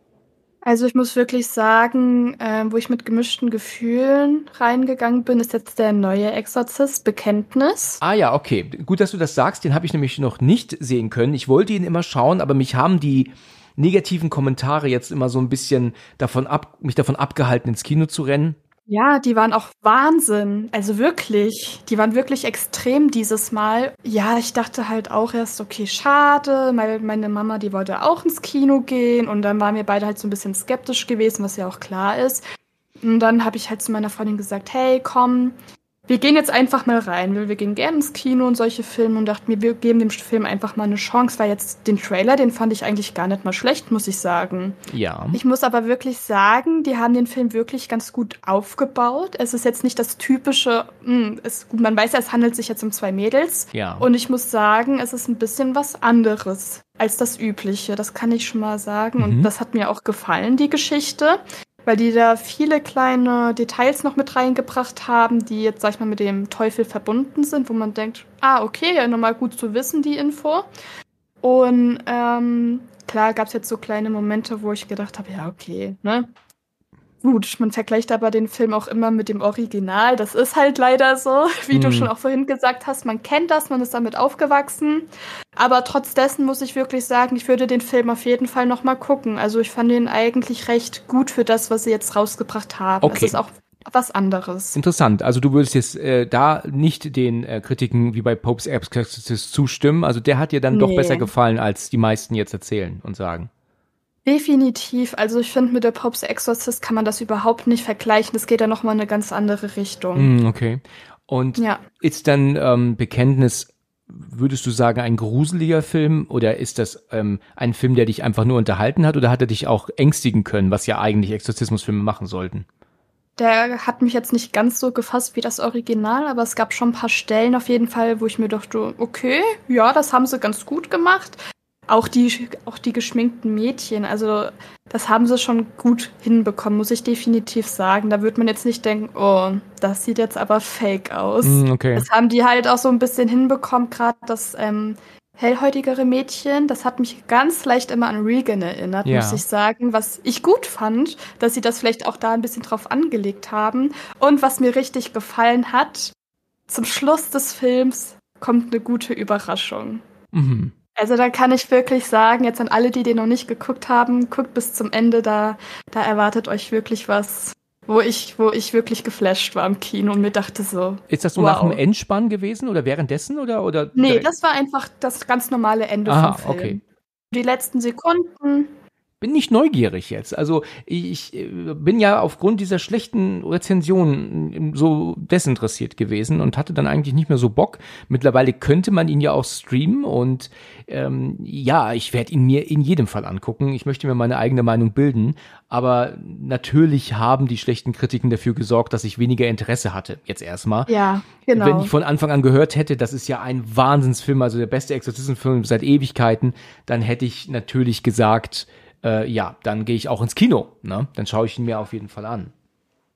Also ich muss wirklich sagen, ähm, wo ich mit gemischten Gefühlen reingegangen bin, ist jetzt der neue Exorzist, Bekenntnis. Ah ja, okay. Gut, dass du das sagst. Den habe ich nämlich noch nicht sehen können. Ich wollte ihn immer schauen, aber mich haben die negativen Kommentare jetzt immer so ein bisschen davon ab, mich davon abgehalten, ins Kino zu rennen. Ja, die waren auch Wahnsinn. Also wirklich. Die waren wirklich extrem dieses Mal. Ja, ich dachte halt auch erst, okay, schade. Meine, meine Mama, die wollte auch ins Kino gehen. Und dann waren wir beide halt so ein bisschen skeptisch gewesen, was ja auch klar ist. Und dann habe ich halt zu meiner Freundin gesagt, hey, komm, wir gehen jetzt einfach mal rein. Wir, wir gehen gerne ins Kino und solche Filme und dachten mir, wir geben dem Film einfach mal eine Chance, weil jetzt den Trailer, den fand ich eigentlich gar nicht mal schlecht, muss ich sagen. Ja. Ich muss aber wirklich sagen, die haben den Film wirklich ganz gut aufgebaut. Es ist jetzt nicht das typische, mh, hm, es, man weiß ja, es handelt sich jetzt um zwei Mädels. Ja. Und ich muss sagen, es ist ein bisschen was anderes als das Übliche. Das kann ich schon mal sagen. Mhm. Und das hat mir auch gefallen, die Geschichte weil die da viele kleine Details noch mit reingebracht haben, die jetzt, sag ich mal, mit dem Teufel verbunden sind, wo man denkt, ah, okay, ja, nochmal gut zu wissen, die Info. Und ähm, klar gab es jetzt so kleine Momente, wo ich gedacht habe, ja, okay, ne? Gut, man vergleicht aber den Film auch immer mit dem Original. Das ist halt leider so, wie mm. du schon auch vorhin gesagt hast. Man kennt das, man ist damit aufgewachsen. Aber trotz dessen muss ich wirklich sagen, ich würde den Film auf jeden Fall nochmal gucken. Also ich fand ihn eigentlich recht gut für das, was sie jetzt rausgebracht haben. Okay. Es ist auch was anderes. Interessant. Also du würdest jetzt äh, da nicht den äh, Kritiken wie bei Popes Exorcist zustimmen. Also der hat dir dann nee. doch besser gefallen, als die meisten jetzt erzählen und sagen. Definitiv. Also ich finde, mit der Popes Exorcist kann man das überhaupt nicht vergleichen. Das geht ja nochmal in eine ganz andere Richtung. Mm, okay. Und ja. ist dann ähm, Bekenntnis, würdest du sagen, ein gruseliger Film oder ist das ähm, ein Film, der dich einfach nur unterhalten hat oder hat er dich auch ängstigen können, was ja eigentlich Exorzismusfilme machen sollten? Der hat mich jetzt nicht ganz so gefasst wie das Original, aber es gab schon ein paar Stellen auf jeden Fall, wo ich mir dachte, okay, ja, das haben sie ganz gut gemacht. Auch die, auch die geschminkten Mädchen, also das haben sie schon gut hinbekommen, muss ich definitiv sagen. Da wird man jetzt nicht denken, oh, das sieht jetzt aber fake aus. Mm, okay. Das haben die halt auch so ein bisschen hinbekommen, gerade das ähm, hellhäutigere Mädchen, das hat mich ganz leicht immer an Regan erinnert, ja. muss ich sagen. Was ich gut fand, dass sie das vielleicht auch da ein bisschen drauf angelegt haben. Und was mir richtig gefallen hat, zum Schluss des Films kommt eine gute Überraschung. Mhm. Also da kann ich wirklich sagen, jetzt an alle, die den noch nicht geguckt haben, guckt bis zum Ende, da, da erwartet euch wirklich was, wo ich, wo ich wirklich geflasht war im Kino und mir dachte so. Ist das so wow. nach dem Endspann gewesen oder währenddessen oder? oder nee, das war einfach das ganz normale Ende Aha, vom Film. Okay. Die letzten Sekunden, bin nicht neugierig jetzt. Also ich äh, bin ja aufgrund dieser schlechten Rezensionen so desinteressiert gewesen und hatte dann eigentlich nicht mehr so Bock. Mittlerweile könnte man ihn ja auch streamen und ähm, ja, ich werde ihn mir in jedem Fall angucken. Ich möchte mir meine eigene Meinung bilden, aber natürlich haben die schlechten Kritiken dafür gesorgt, dass ich weniger Interesse hatte. Jetzt erstmal. Ja, genau. Wenn ich von Anfang an gehört hätte, das ist ja ein Wahnsinnsfilm, also der beste Exorzistenfilm seit Ewigkeiten, dann hätte ich natürlich gesagt, äh, ja, dann gehe ich auch ins Kino. Ne? Dann schaue ich ihn mir auf jeden Fall an.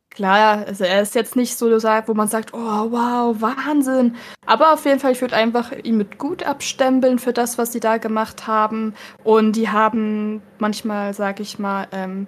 Klar, also er ist jetzt nicht so, wo man sagt, oh wow, Wahnsinn. Aber auf jeden Fall, ich würde einfach ihn mit gut abstempeln für das, was sie da gemacht haben. Und die haben manchmal, sag ich mal, ähm,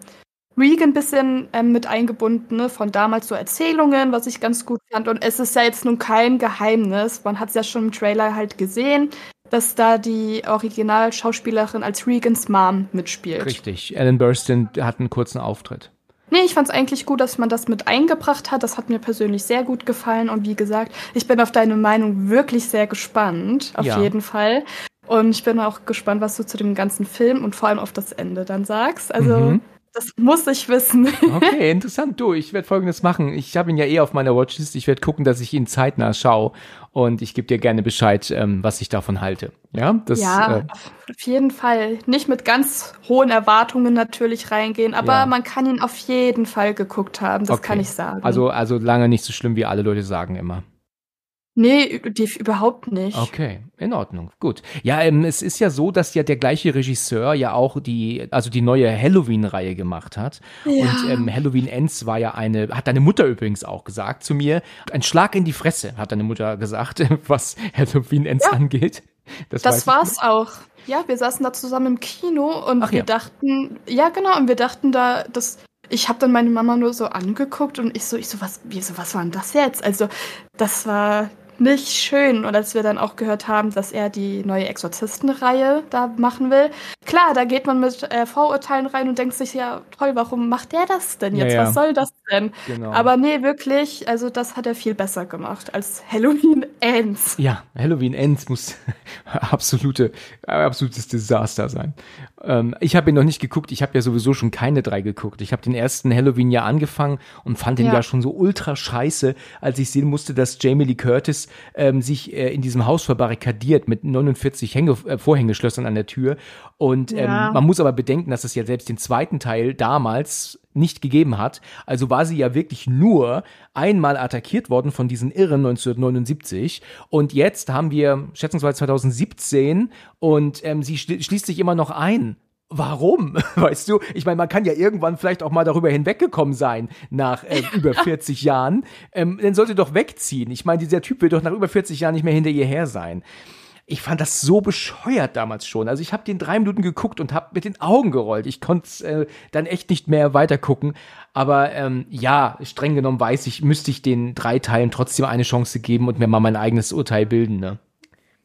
Regan ein bisschen ähm, mit eingebunden, ne, von damals so Erzählungen, was ich ganz gut fand. Und es ist ja jetzt nun kein Geheimnis. Man hat es ja schon im Trailer halt gesehen dass da die Originalschauspielerin als Regans Mom mitspielt. Richtig. Ellen Burstyn hat einen kurzen Auftritt. Nee, ich fand es eigentlich gut, dass man das mit eingebracht hat. Das hat mir persönlich sehr gut gefallen. Und wie gesagt, ich bin auf deine Meinung wirklich sehr gespannt. Auf ja. jeden Fall. Und ich bin auch gespannt, was du zu dem ganzen Film und vor allem auf das Ende dann sagst. Also, mhm. Das muss ich wissen. Okay, interessant. Du, ich werde folgendes machen. Ich habe ihn ja eh auf meiner Watchlist. Ich werde gucken, dass ich ihn zeitnah schaue und ich gebe dir gerne Bescheid, ähm, was ich davon halte. Ja, das, ja äh, auf jeden Fall. Nicht mit ganz hohen Erwartungen natürlich reingehen, aber ja. man kann ihn auf jeden Fall geguckt haben, das okay. kann ich sagen. Also, also lange nicht so schlimm, wie alle Leute sagen immer. Nee, die, überhaupt nicht. Okay, in Ordnung, gut. Ja, ähm, es ist ja so, dass ja der gleiche Regisseur ja auch die, also die neue Halloween-Reihe gemacht hat. Ja. Und ähm, Halloween Ends war ja eine, hat deine Mutter übrigens auch gesagt zu mir, ein Schlag in die Fresse, hat deine Mutter gesagt, was Halloween Ends ja. angeht. Das, das war's auch. Ja, wir saßen da zusammen im Kino und Ach wir ja. dachten, ja genau, und wir dachten da, das ich habe dann meine Mama nur so angeguckt und ich so, ich so, was, wie, so, was war denn das jetzt? Also, das war, nicht schön. Und als wir dann auch gehört haben, dass er die neue Exorzistenreihe da machen will, klar, da geht man mit äh, Vorurteilen rein und denkt sich, ja, toll, warum macht der das denn jetzt? Ja, ja. Was soll das denn? Genau. Aber nee, wirklich, also das hat er viel besser gemacht als Halloween Ends. Ja, Halloween Ends muss absolute, absolutes Desaster sein. Ähm, ich habe ihn noch nicht geguckt, ich habe ja sowieso schon keine drei geguckt. Ich habe den ersten Halloween ja angefangen und fand den ja. Ja. schon so ultra scheiße, als ich sehen musste, dass Jamie Lee Curtis ähm, sich äh, in diesem Haus verbarrikadiert mit 49 Hänge, äh, Vorhängeschlössern an der Tür. Und ähm, Ja. man muss aber bedenken, dass es ja selbst den zweiten Teil damals nicht gegeben hat. Also war sie ja wirklich nur einmal attackiert worden von diesen Irren 1979. Und jetzt haben wir schätzungsweise 2017 und ähm, sie schli schließt sich immer noch ein. Warum? Weißt du, ich meine, man kann ja irgendwann vielleicht auch mal darüber hinweggekommen sein nach äh, über 40 Jahren. Ähm, dann sollte doch wegziehen. Ich meine, dieser Typ wird doch nach über 40 Jahren nicht mehr hinter ihr her sein. Ich fand das so bescheuert damals schon. Also ich habe den drei Minuten geguckt und habe mit den Augen gerollt. Ich konnte äh, dann echt nicht mehr weitergucken. Aber ähm, ja, streng genommen weiß ich, müsste ich den drei Teilen trotzdem eine Chance geben und mir mal mein eigenes Urteil bilden. Ne?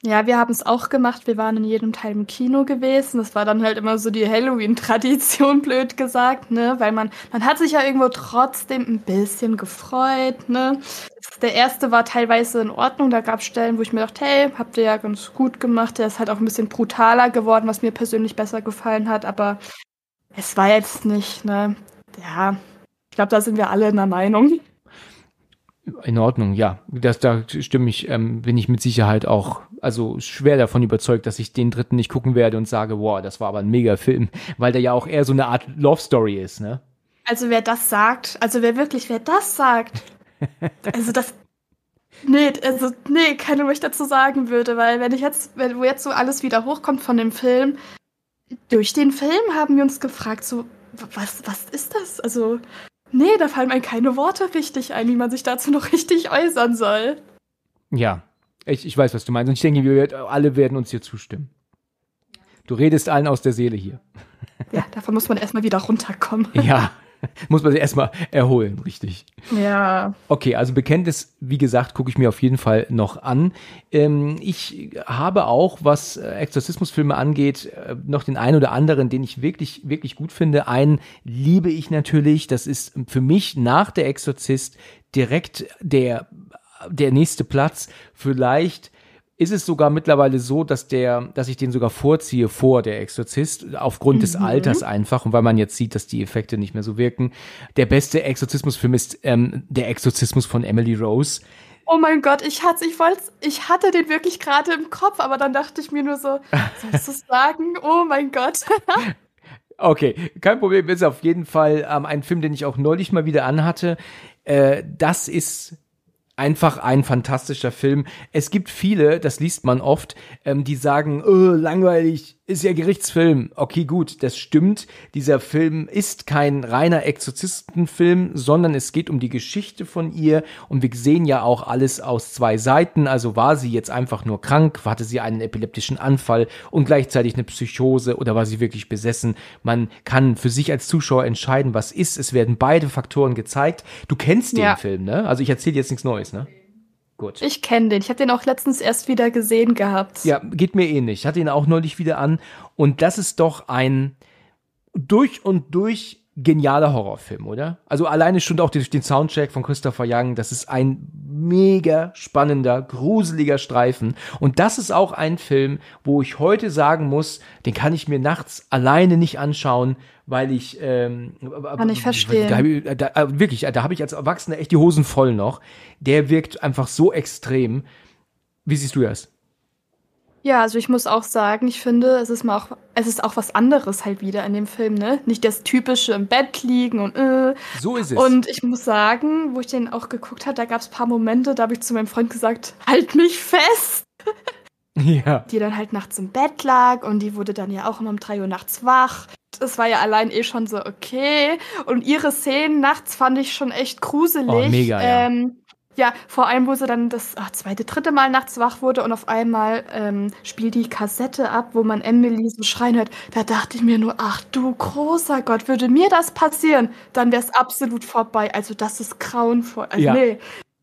Ja, wir haben es auch gemacht. Wir waren in jedem Teil im Kino gewesen. Das war dann halt immer so die Halloween-Tradition, blöd gesagt, ne? Weil man, man hat sich ja irgendwo trotzdem ein bisschen gefreut, ne? Der erste war teilweise in Ordnung. Da gab es Stellen, wo ich mir dachte, hey, habt ihr ja ganz gut gemacht. Der ist halt auch ein bisschen brutaler geworden, was mir persönlich besser gefallen hat. Aber es war jetzt nicht, ne? Ja, ich glaube, da sind wir alle in der Meinung. In Ordnung, ja. Das, da stimme ich, ähm, bin ich mit Sicherheit auch, also schwer davon überzeugt, dass ich den dritten nicht gucken werde und sage, wow, das war aber ein mega Film, weil der ja auch eher so eine Art Love Story ist, ne? Also wer das sagt, also wer wirklich, wer das sagt, also das, nee, also nee, keine, was ich dazu sagen würde, weil wenn ich jetzt, wenn wo jetzt so alles wieder hochkommt von dem Film, durch den Film haben wir uns gefragt, so, was, was ist das? Also, nee, da fallen mir keine Worte richtig ein, wie man sich dazu noch richtig äußern soll. Ja, ich, ich weiß, was du meinst. Und ich denke, wir alle werden uns hier zustimmen. Du redest allen aus der Seele hier. Ja, davon muss man erstmal wieder runterkommen. Ja, muss man sich erstmal erholen, richtig. Ja. Okay, also Bekenntnis, wie gesagt, gucke ich mir auf jeden Fall noch an. Ähm, ich habe auch, was äh, Exorzismusfilme angeht, äh, noch den einen oder anderen, den ich wirklich, wirklich gut finde. Einen liebe ich natürlich. Das ist für mich nach der Exorzist direkt der, der nächste Platz. Vielleicht ist es sogar mittlerweile so, dass der, dass ich den sogar vorziehe vor der Exorzist, aufgrund des Alters einfach und weil man jetzt sieht, dass die Effekte nicht mehr so wirken. Der beste Exorzismusfilm ist ähm, der Exorzismus von Emily Rose. Oh mein Gott, ich hatte, ich wollte, ich hatte den wirklich gerade im Kopf, aber dann dachte ich mir nur so, sollst du sagen? Oh mein Gott. Okay, kein Problem, ist auf jeden Fall ähm, ein Film, den ich auch neulich mal wieder anhatte. Äh, das ist einfach ein fantastischer Film. Es gibt viele, das liest man oft, ähm, die sagen, oh, langweilig, ist ja Gerichtsfilm. Okay, gut, das stimmt. Dieser Film ist kein reiner Exorzistenfilm, sondern es geht um die Geschichte von ihr und wir sehen ja auch alles aus zwei Seiten. Also war sie jetzt einfach nur krank, hatte sie einen epileptischen Anfall und gleichzeitig eine Psychose oder war sie wirklich besessen? Man kann für sich als Zuschauer entscheiden, was ist. Es werden beide Faktoren gezeigt. Du kennst den Ja. Film, ne? Also ich erzähle jetzt nichts Neues, ne? Gut. Ich kenne den. Ich habe den auch letztens erst wieder gesehen gehabt. Ja, geht mir ähnlich. Ich hatte ihn auch neulich wieder an. Und das ist doch ein durch und durch genialer Horrorfilm, oder? Also alleine schon auch durch den Soundtrack von Christopher Young. Das ist ein mega spannender, gruseliger Streifen. Und das ist auch ein Film, wo ich heute sagen muss, den kann ich mir nachts alleine nicht anschauen, weil ich ähm, Kann ich verstehen. Da, ich- da, äh, wirklich, da habe ich als Erwachsener echt die Hosen voll noch. Der wirkt einfach so extrem. Wie siehst du das? Ja, also ich muss auch sagen, ich finde, es ist mal auch, es ist auch was anderes halt wieder in dem Film, ne? Nicht das typische im Bett liegen und äh. So ist es. Und ich muss sagen, wo ich den auch geguckt habe, da gab es paar Momente, da habe ich zu meinem Freund gesagt, halt mich fest. ja. Die dann halt nachts im Bett lag und die wurde dann ja auch immer um drei Uhr nachts wach. Das war ja allein eh schon so okay. Und ihre Szenen nachts fand ich schon echt gruselig. Oh, mega, ja. Ähm, ja, vor allem, wo sie dann das ach, zweite, dritte Mal nachts wach wurde und auf einmal ähm, spielt die Kassette ab, wo man Emily so schreien hört. Da dachte ich mir nur, ach du großer Gott, würde mir das passieren, dann wäre es absolut vorbei. Also das ist grauenvoll. Also Ja. nee,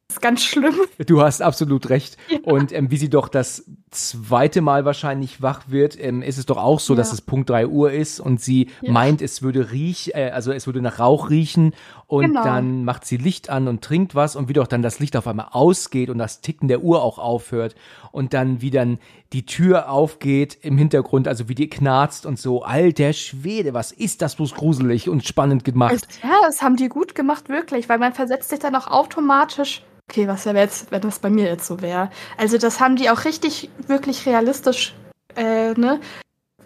ist ganz schlimm. Du hast absolut recht. Ja. Und ähm, wie sie doch das zweite Mal wahrscheinlich wach wird, ähm, ist es doch auch so, ja. dass es Punkt drei Uhr ist und sie ja. meint, es würde riech, äh, also es würde nach Rauch riechen und genau. dann macht sie Licht an und trinkt was und wie doch dann das Licht auf einmal ausgeht und das Ticken der Uhr auch aufhört und dann wie dann die Tür aufgeht im Hintergrund, also wie die knarzt und so. Alter Schwede, was ist das bloß gruselig und spannend gemacht. Ja, das haben die gut gemacht, wirklich, weil man versetzt sich dann auch automatisch Okay, was wäre jetzt, wenn das bei mir jetzt so wäre? Also das haben die auch richtig, wirklich realistisch äh, ne,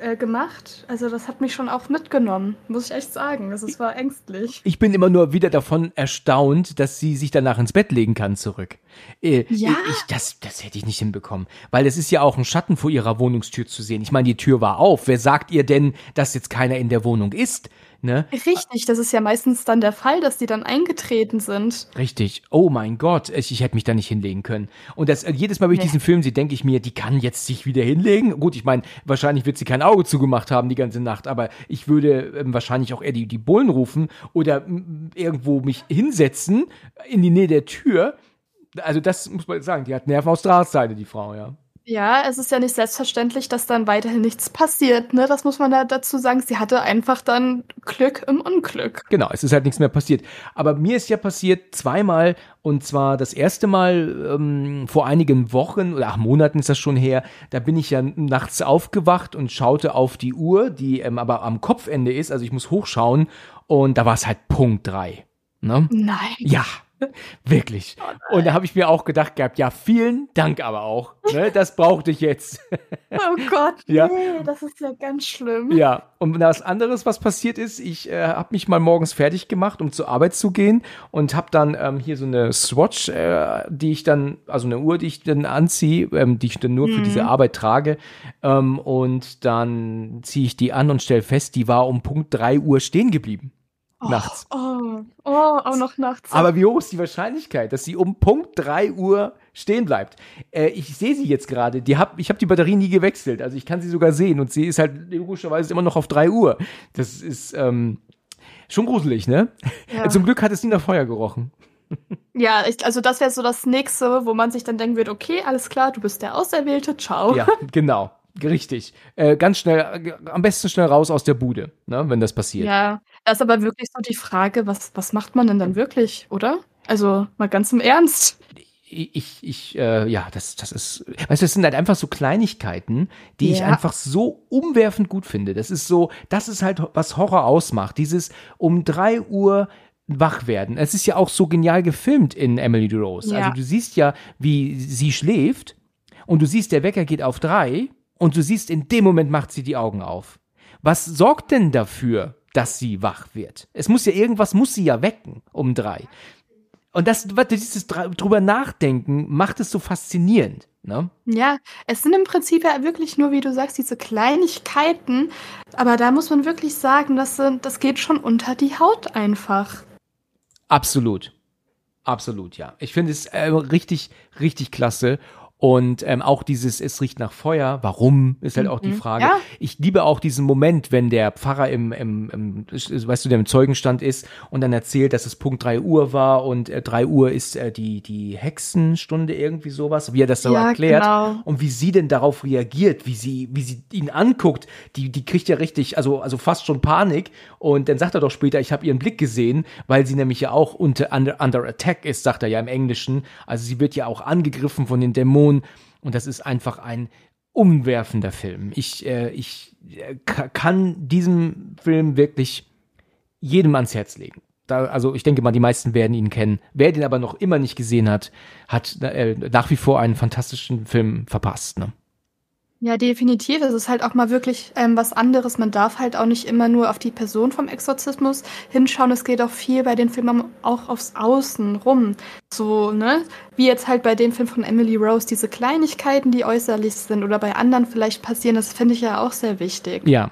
äh, gemacht. Also das hat mich schon auch mitgenommen, muss ich echt sagen. Das ist, war ängstlich. Ich bin immer nur wieder davon erstaunt, dass sie sich danach ins Bett legen kann zurück. Äh, ja. Ich, das, das hätte ich nicht hinbekommen. Weil es ist ja auch ein Schatten vor ihrer Wohnungstür zu sehen. Ich meine, die Tür war auf. Wer sagt ihr denn, dass jetzt keiner in der Wohnung ist? Ne? Richtig, das ist ja meistens dann der Fall, dass die dann eingetreten sind. Richtig. Oh mein Gott, ich, ich hätte mich da nicht hinlegen können. Und das, äh, jedes Mal, wenn ich nee. diesen Film sehe, denke ich mir, die kann jetzt sich wieder hinlegen. Gut, ich meine, wahrscheinlich wird sie kein Auge zugemacht haben die ganze Nacht, aber ich würde ähm, wahrscheinlich auch eher die, die Bullen rufen oder irgendwo mich hinsetzen in die Nähe der Tür. Also das muss man sagen, die hat Nerven aus Drahtseite, die Frau, ja. Ja, es ist ja nicht selbstverständlich, dass dann weiterhin nichts passiert, ne? Das muss man da dazu sagen. Sie hatte einfach dann Glück im Unglück. Genau, es ist halt nichts mehr passiert. Aber mir ist ja passiert zweimal, und zwar das erste Mal ähm, vor einigen Wochen oder ach, Monaten ist das schon her. Da bin ich ja nachts aufgewacht und schaute auf die Uhr, die ähm, aber am Kopfende ist. Also ich muss hochschauen und da war es halt Punkt drei. Ne? Nein. Ja, Wirklich. Oh und da habe ich mir auch gedacht gehabt, ja, vielen Dank aber auch. Ne, das brauchte ich jetzt. oh Gott, ja. nee, das ist ja ganz schlimm. Ja, und was anderes, was passiert ist, ich äh, habe mich mal morgens fertig gemacht, um zur Arbeit zu gehen und habe dann ähm, hier so eine Swatch, äh, die ich dann, also eine Uhr, die ich dann anziehe, ähm, die ich dann nur mhm. für diese Arbeit trage. Ähm, und dann ziehe ich die an und stelle fest, die war um Punkt drei Uhr stehen geblieben. Oh, nachts. Oh, oh, auch noch nachts. Aber wie hoch ist die Wahrscheinlichkeit, dass sie um Punkt 3 Uhr stehen bleibt? Äh, ich sehe sie jetzt gerade. Die hab, ich habe die Batterie nie gewechselt. Also ich kann sie sogar sehen und sie ist halt logischerweise immer noch auf 3 Uhr. Das ist ähm, schon gruselig, ne? Ja. Zum Glück hat es nie nach Feuer gerochen. Ja, ich, also das wäre so das nächste, wo man sich dann denken wird, okay, alles klar, du bist der Auserwählte, ciao. Ja, genau. Richtig. Äh, ganz schnell, äh, am besten schnell raus aus der Bude, ne, wenn das passiert. Ja, das ist aber wirklich so die Frage, was, was macht man denn dann wirklich, oder? Also mal ganz im Ernst. Ich, ich, äh, ja, das, das ist, weißt du, das sind halt einfach so Kleinigkeiten, die ja. ich einfach so umwerfend gut finde. Das ist so, das ist halt, was Horror ausmacht. Dieses um drei Uhr wach werden. Es ist ja auch so genial gefilmt in Emily Rose. Ja. Also du siehst ja, wie sie schläft und du siehst, der Wecker geht auf drei und du siehst, in dem Moment macht sie die Augen auf. Was sorgt denn dafür, dass sie wach wird? Es muss ja irgendwas, muss sie ja wecken um drei. Und das, dieses drüber nachdenken macht es so faszinierend. Ne? Ja, es sind im Prinzip ja wirklich nur, wie du sagst, diese Kleinigkeiten. Aber da muss man wirklich sagen, das, das geht schon unter die Haut einfach. Absolut. Absolut, ja. Ich finde es äh, richtig, richtig klasse. Und ähm, auch dieses, es riecht nach Feuer, warum, ist halt auch die mhm. Frage. Ja. Ich liebe auch diesen Moment, wenn der Pfarrer im, im, im, weißt du, der im Zeugenstand ist und dann erzählt, dass es Punkt drei Uhr war und äh, drei Uhr ist äh, die, die Hexenstunde, irgendwie sowas, wie er das so ja, erklärt. Genau. Und wie sie denn darauf reagiert, wie sie, wie sie ihn anguckt, die, die kriegt ja richtig, also, also fast schon Panik. Und dann sagt er doch später, ich habe ihren Blick gesehen, weil sie nämlich ja auch unter, under, under attack ist, sagt er ja im Englischen. Also sie wird ja auch angegriffen von den Dämonen Person. Und das ist einfach ein umwerfender Film. Ich, äh, ich äh, kann diesem Film wirklich jedem ans Herz legen. Da, also ich denke mal, die meisten werden ihn kennen. Wer den aber noch immer nicht gesehen hat, hat äh, nach wie vor einen fantastischen Film verpasst. Ne? Ja, definitiv. Es ist halt auch mal wirklich ähm, was anderes. Man darf halt auch nicht immer nur auf die Person vom Exorzismus hinschauen. Es geht auch viel bei den Filmen auch aufs Außen rum. So, ne? Wie jetzt halt bei dem Film von Emily Rose, diese Kleinigkeiten, die äußerlich sind oder bei anderen vielleicht passieren, das finde ich ja auch sehr wichtig. Ja,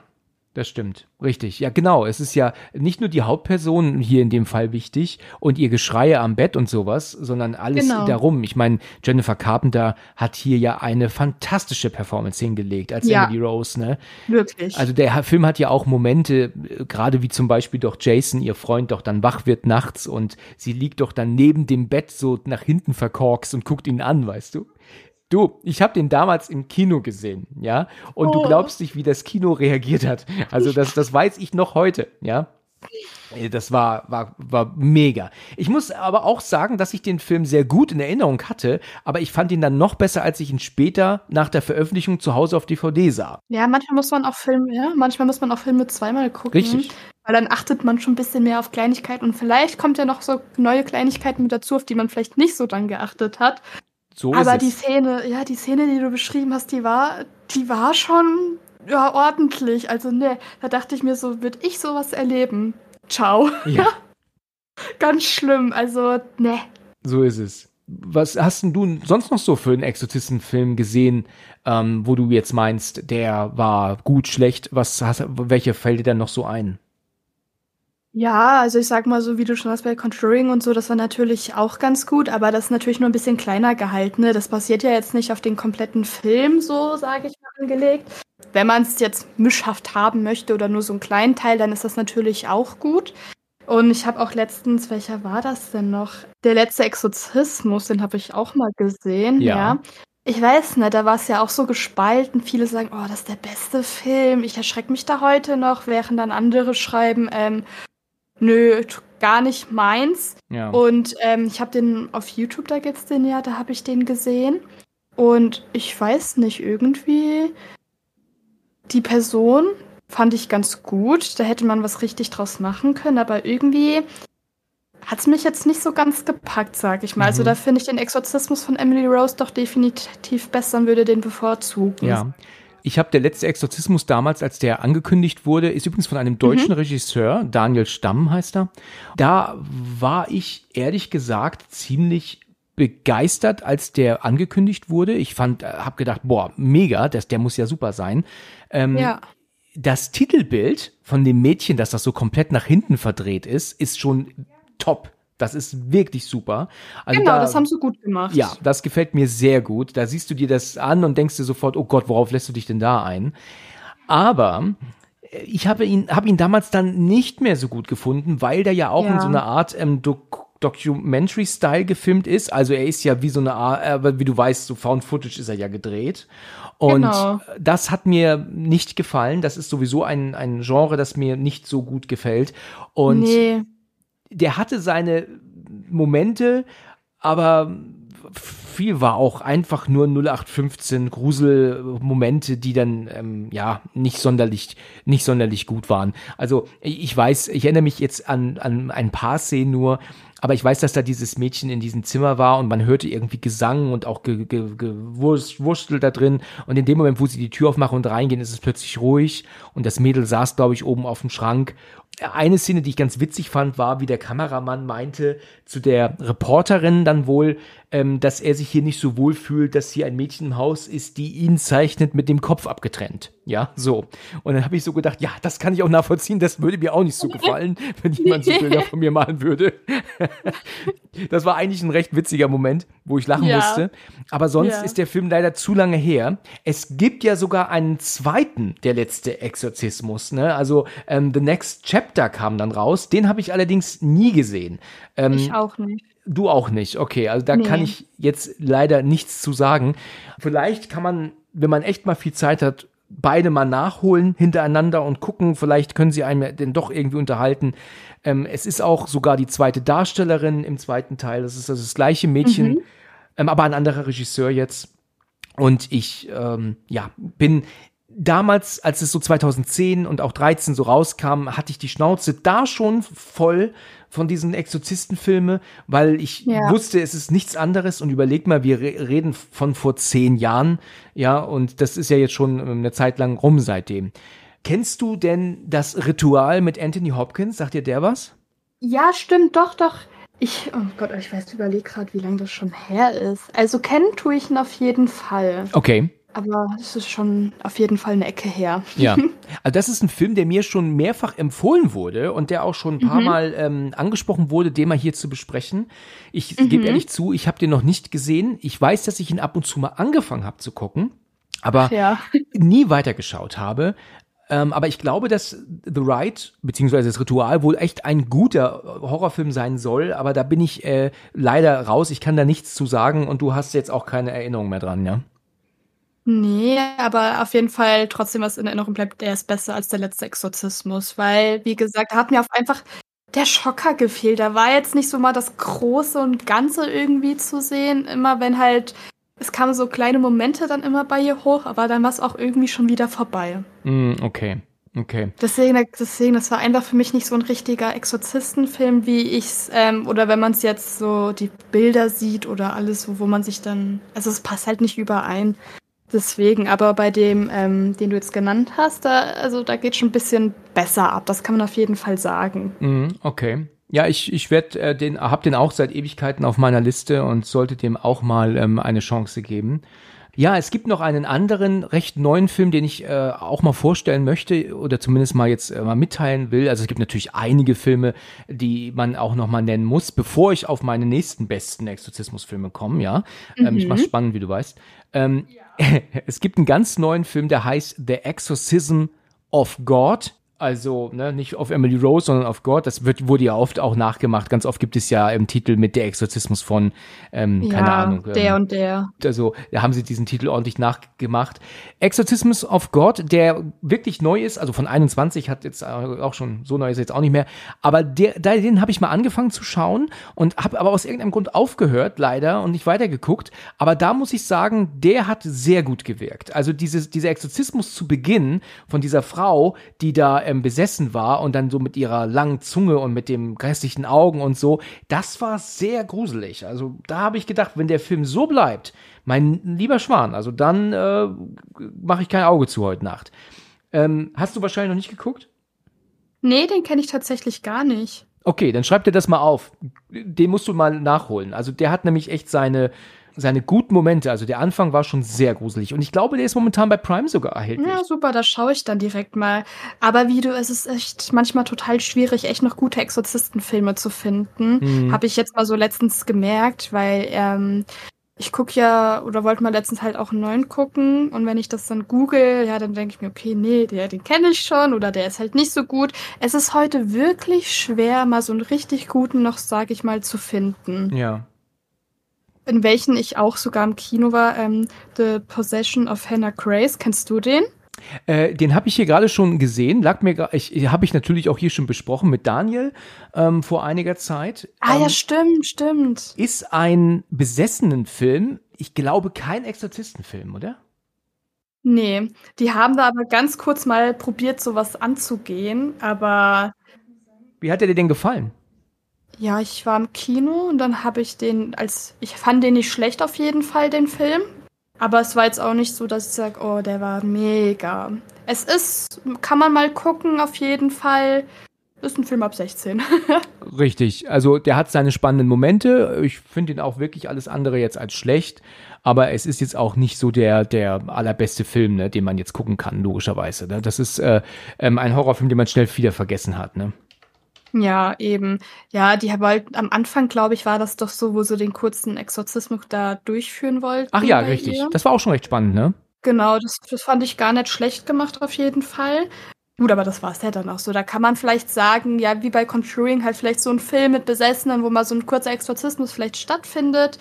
Das stimmt, richtig. Ja, genau. Es ist ja nicht nur die Hauptperson hier in dem Fall wichtig und ihr Geschreie am Bett und sowas, sondern alles Genau. darum. Ich meine, Jennifer Carpenter hat hier ja eine fantastische Performance hingelegt als Ja. Emily Rose, ne? Wirklich. Also der Film hat ja auch Momente, äh, gerade wie zum Beispiel doch Jason, ihr Freund, doch dann wach wird nachts und sie liegt doch dann neben dem Bett so nach hinten verkorkst und guckt ihn an, weißt du? Du, ich habe den damals im Kino gesehen, ja, und du Oh. glaubst nicht, wie das Kino reagiert hat. Also das, das weiß ich noch heute, ja. Äh, Das war, war, war mega. Ich muss aber auch sagen, dass ich den Film sehr gut in Erinnerung hatte, aber ich fand ihn dann noch besser, als ich ihn später nach der Veröffentlichung zu Hause auf DVD sah. ja, manchmal muss man auch Filme, ja, manchmal muss man auch Filme zweimal gucken. Richtig. Weil dann achtet man schon ein bisschen mehr auf Kleinigkeiten und vielleicht kommt ja noch so neue Kleinigkeiten mit dazu, auf die man vielleicht nicht so dann geachtet hat. So Aber die. Szene, ja, die Szene, die du beschrieben hast, die war, die war schon ja, ordentlich. Also, ne, da dachte ich mir so, würde ich sowas erleben? Ciao. Ja. Ganz schlimm. Also, ne. So ist es. Was hast denn du sonst noch so für einen Exorzistenfilm gesehen, ähm, wo du jetzt meinst, der war gut, schlecht? Was hast, welche fällt dir dann noch so ein? Ja, also ich sag mal so, wie du schon hast bei Conjuring und so, das war natürlich auch ganz gut, aber das ist natürlich nur ein bisschen kleiner gehalten. Ne? Das basiert ja jetzt nicht auf den kompletten Film so, sage ich mal, angelegt. Wenn man es jetzt mischhaft haben möchte oder nur so einen kleinen Teil, dann ist das natürlich auch gut. Und ich habe auch letztens, welcher war das denn noch? Der letzte Exorzismus, den habe ich auch mal gesehen, Ja. ja. Ich weiß nicht, da war es ja auch so gespalten. Viele sagen, oh, das ist der beste Film. Ich erschrecke mich da heute noch, während dann andere schreiben, ähm, nö, gar nicht meins. Ja. Und ähm, ich habe den auf YouTube, da gibt's den ja, da habe ich den gesehen. Und ich weiß nicht, irgendwie die Person fand ich ganz gut. Da hätte man was richtig draus machen können, aber irgendwie hat's mich jetzt nicht so ganz gepackt, sag ich mal. Also Mhm. da finde ich den Exorzismus von Emily Rose doch definitiv besser und würde den bevorzugen. Ja. Ich habe der letzte Exorzismus damals, als der angekündigt wurde, ist übrigens von einem deutschen Regisseur, Daniel Stamm heißt er. Da war ich ehrlich gesagt ziemlich begeistert, als der angekündigt wurde. Ich fand, habe gedacht, boah, mega, das, der muss ja super sein. Ähm, Ja. das Titelbild von dem Mädchen, dass das so komplett nach hinten verdreht ist, ist schon top. Das ist wirklich super. Also Genau, da- das haben sie gut gemacht. ja, das gefällt mir sehr gut. Da siehst du dir das an und denkst dir sofort, oh Gott, worauf lässt du dich denn da ein? Aber äh, ich habe ihn, habe ihn damals dann nicht mehr so gut gefunden, weil der ja auch in Ja. so einer Art ähm, Doc Documentary-Style gefilmt ist. Also er ist ja wie so eine Art, aber wie du weißt, so Found Footage ist er ja gedreht. Und Genau. das hat mir nicht gefallen. Das ist sowieso ein, ein Genre, das mir nicht so gut gefällt. Und nee. Der hatte seine Momente, aber viel war auch einfach nur 0815 Gruselmomente, die dann ähm, ja nicht sonderlich nicht sonderlich gut waren. Also ich weiß, ich erinnere mich jetzt an an ein paar Szenen nur, aber ich weiß, dass da dieses Mädchen in diesem Zimmer war und man hörte irgendwie Gesang und auch ge, ge, Gewurstel da drin. Und in dem Moment, wo sie die Tür aufmachen und reingehen, ist es plötzlich ruhig und das Mädel saß, glaube ich, oben auf dem Schrank. Eine Szene, die ich ganz witzig fand, war, wie der Kameramann meinte zu der Reporterin dann wohl, ähm, dass er sich hier nicht so wohl fühlt, dass hier ein Mädchen im Haus ist, die ihn zeichnet mit dem Kopf abgetrennt. Ja, so. Und dann habe ich so gedacht, ja, das kann ich auch nachvollziehen, das würde mir auch nicht so gefallen, wenn jemand so Bilder von mir malen würde. das war eigentlich ein recht witziger Moment, wo ich lachen Ja. musste. Aber sonst Ja. ist der Film leider zu lange her. Es gibt ja sogar einen zweiten, der letzte Exorzismus. Ne? Also ähm, The Next Chapter kam dann raus. Den habe ich allerdings nie gesehen. Ähm, Ich auch nicht. Du auch nicht, okay. Also da Nee. kann ich jetzt leider nichts zu sagen. Vielleicht kann man, wenn man echt mal viel Zeit hat, beide mal nachholen hintereinander und gucken. Vielleicht können sie einen denn doch irgendwie unterhalten. Ähm, es ist auch sogar die zweite Darstellerin im zweiten Teil. Das ist also das gleiche Mädchen, ähm, aber ein anderer Regisseur jetzt. Und ich, ähm, ja, bin damals, als es so 2010 und auch 13 so rauskam, hatte ich die Schnauze da schon voll von diesen Exorzistenfilme, weil ich Ja. wusste, es ist nichts anderes und überleg mal, wir re reden von vor zehn Jahren, ja, und das ist ja jetzt schon ähm, eine Zeit lang rum seitdem. Kennst du denn das Ritual mit Anthony Hopkins? Sagt dir der was? Ja, stimmt, doch, doch. Ich, oh Gott, ich weiß, überleg gerade, wie lange das schon her ist. Also kennen tue ich ihn auf jeden Fall. Okay. Aber es ist schon auf jeden Fall eine Ecke her. Ja. Also das ist ein Film, der mir schon mehrfach empfohlen wurde und der auch schon ein paar mhm. Mal ähm, angesprochen wurde, den mal hier zu besprechen. Ich mhm. gebe ehrlich zu, ich habe den noch nicht gesehen. Ich weiß, dass ich ihn ab und zu mal angefangen habe zu gucken, aber ja. nie weitergeschaut habe. Ähm, aber ich glaube, dass The Ride beziehungsweise das Ritual wohl echt ein guter Horrorfilm sein soll. Aber da bin ich äh, leider raus. Ich kann da nichts zu sagen und du hast jetzt auch keine Erinnerung mehr dran, ja? Nee, aber auf jeden Fall trotzdem, was in Erinnerung bleibt, der ist besser als der letzte Exorzismus, weil, wie gesagt, da hat mir auf einfach der Schocker gefehlt. Da war jetzt nicht so mal das Große und Ganze irgendwie zu sehen. Immer wenn halt, es kamen so kleine Momente dann immer bei ihr hoch, aber dann war es auch irgendwie schon wieder vorbei. Mm, okay. Okay. Deswegen, deswegen, das war einfach für mich nicht so ein richtiger Exorzistenfilm, wie ich's, ähm, oder wenn man es jetzt so die Bilder sieht oder alles, wo, wo man sich dann, also es passt halt nicht überein. Deswegen, aber bei dem, ähm, den du jetzt genannt hast, da, also da geht schon ein bisschen besser ab. Das kann man auf jeden Fall sagen. Mhm, okay. Ja, ich, ich werde äh, den, hab den auch seit Ewigkeiten auf meiner Liste und sollte dem auch mal ähm, eine Chance geben. Ja, es gibt noch einen anderen recht neuen Film, den ich äh, auch mal vorstellen möchte oder zumindest mal jetzt äh, mal mitteilen will. Also es gibt natürlich einige Filme, die man auch noch mal nennen muss, bevor ich auf meine nächsten besten Exorzismusfilme komme. Ja, mhm. ähm, ich mach's mhm. spannend, wie du weißt. Ähm, ja. es gibt einen ganz neuen Film, der heißt The Exorcism of God. Also ne, nicht auf Emily Rose, sondern auf God. Das wird, wurde ja oft auch nachgemacht. Ganz oft gibt es ja im Titel mit der Exorzismus von, ähm, ja, keine Ahnung. Ähm, der und der. Also da haben sie diesen Titel ordentlich nachgemacht. Exorzismus of God, der wirklich neu ist, also von 21 hat jetzt auch schon, so neu ist er jetzt auch nicht mehr. Aber der, den habe ich mal angefangen zu schauen und habe aber aus irgendeinem Grund aufgehört, leider, und nicht weitergeguckt. Aber da muss ich sagen, der hat sehr gut gewirkt. Also dieses, dieser Exorzismus zu Beginn von dieser Frau, die da ähm, besessen war und dann so mit ihrer langen Zunge und mit dem grässlichen Augen und so, das war sehr gruselig. Also da habe ich gedacht, wenn der Film so bleibt, mein lieber Schwan, also dann äh, mache ich kein Auge zu heute Nacht. Ähm, hast du wahrscheinlich noch nicht geguckt? Nee, den kenne ich tatsächlich gar nicht. Okay, dann schreib dir das mal auf. Den musst du mal nachholen. Also der hat nämlich echt seine seine guten Momente. Also der Anfang war schon sehr gruselig. Und ich glaube, der ist momentan bei Prime sogar erhältlich. Ja, super, da schaue ich dann direkt mal. Aber wie du, es ist echt manchmal total schwierig, echt noch gute Exorzistenfilme zu finden. Mhm. Habe ich jetzt mal so letztens gemerkt, weil ähm, ich gucke ja oder wollte mal letztens halt auch einen neuen gucken und wenn ich das dann google, ja, dann denke ich mir, okay, nee, der, den kenne ich schon oder der ist halt nicht so gut. Es ist heute wirklich schwer, mal so einen richtig guten noch, sage ich mal, zu finden. Ja in welchen ich auch sogar im Kino war, ähm, The Possession of Hannah Grace. Kennst du den? Äh, den habe ich hier gerade schon gesehen, lag mir ich habe ich natürlich auch hier schon besprochen mit Daniel ähm, vor einiger Zeit. Ah ähm, ja, stimmt, stimmt. Ist ein besessenen Film, ich glaube kein Exorzistenfilm, oder? Nee, die haben da aber ganz kurz mal probiert, sowas anzugehen, aber. Wie hat er dir denn gefallen? Ja, ich war im Kino und dann habe ich den als ich fand den nicht schlecht auf jeden Fall den Film, aber es war jetzt auch nicht so, dass ich sage, oh, der war mega. Es ist kann man mal gucken auf jeden Fall. Ist ein Film ab 16. Richtig. Also der hat seine spannenden Momente. Ich finde ihn auch wirklich alles andere jetzt als schlecht. Aber es ist jetzt auch nicht so der, der allerbeste Film, ne, den man jetzt gucken kann, logischerweise. Ne? Das ist äh, ähm, ein Horrorfilm, den man schnell wieder vergessen hat. Ne? Ja, eben. Ja, die haben halt am Anfang, glaube ich, war das doch so, wo sie den kurzen Exorzismus da durchführen wollten. Ach ja, richtig. Ihr. Das war auch schon recht spannend, ne? Genau, das, das fand ich gar nicht schlecht gemacht auf jeden Fall. Gut, aber das war es ja dann auch so. Da kann man vielleicht sagen, ja, wie bei Conjuring halt vielleicht so ein Film mit Besessenen, wo mal so ein kurzer Exorzismus vielleicht stattfindet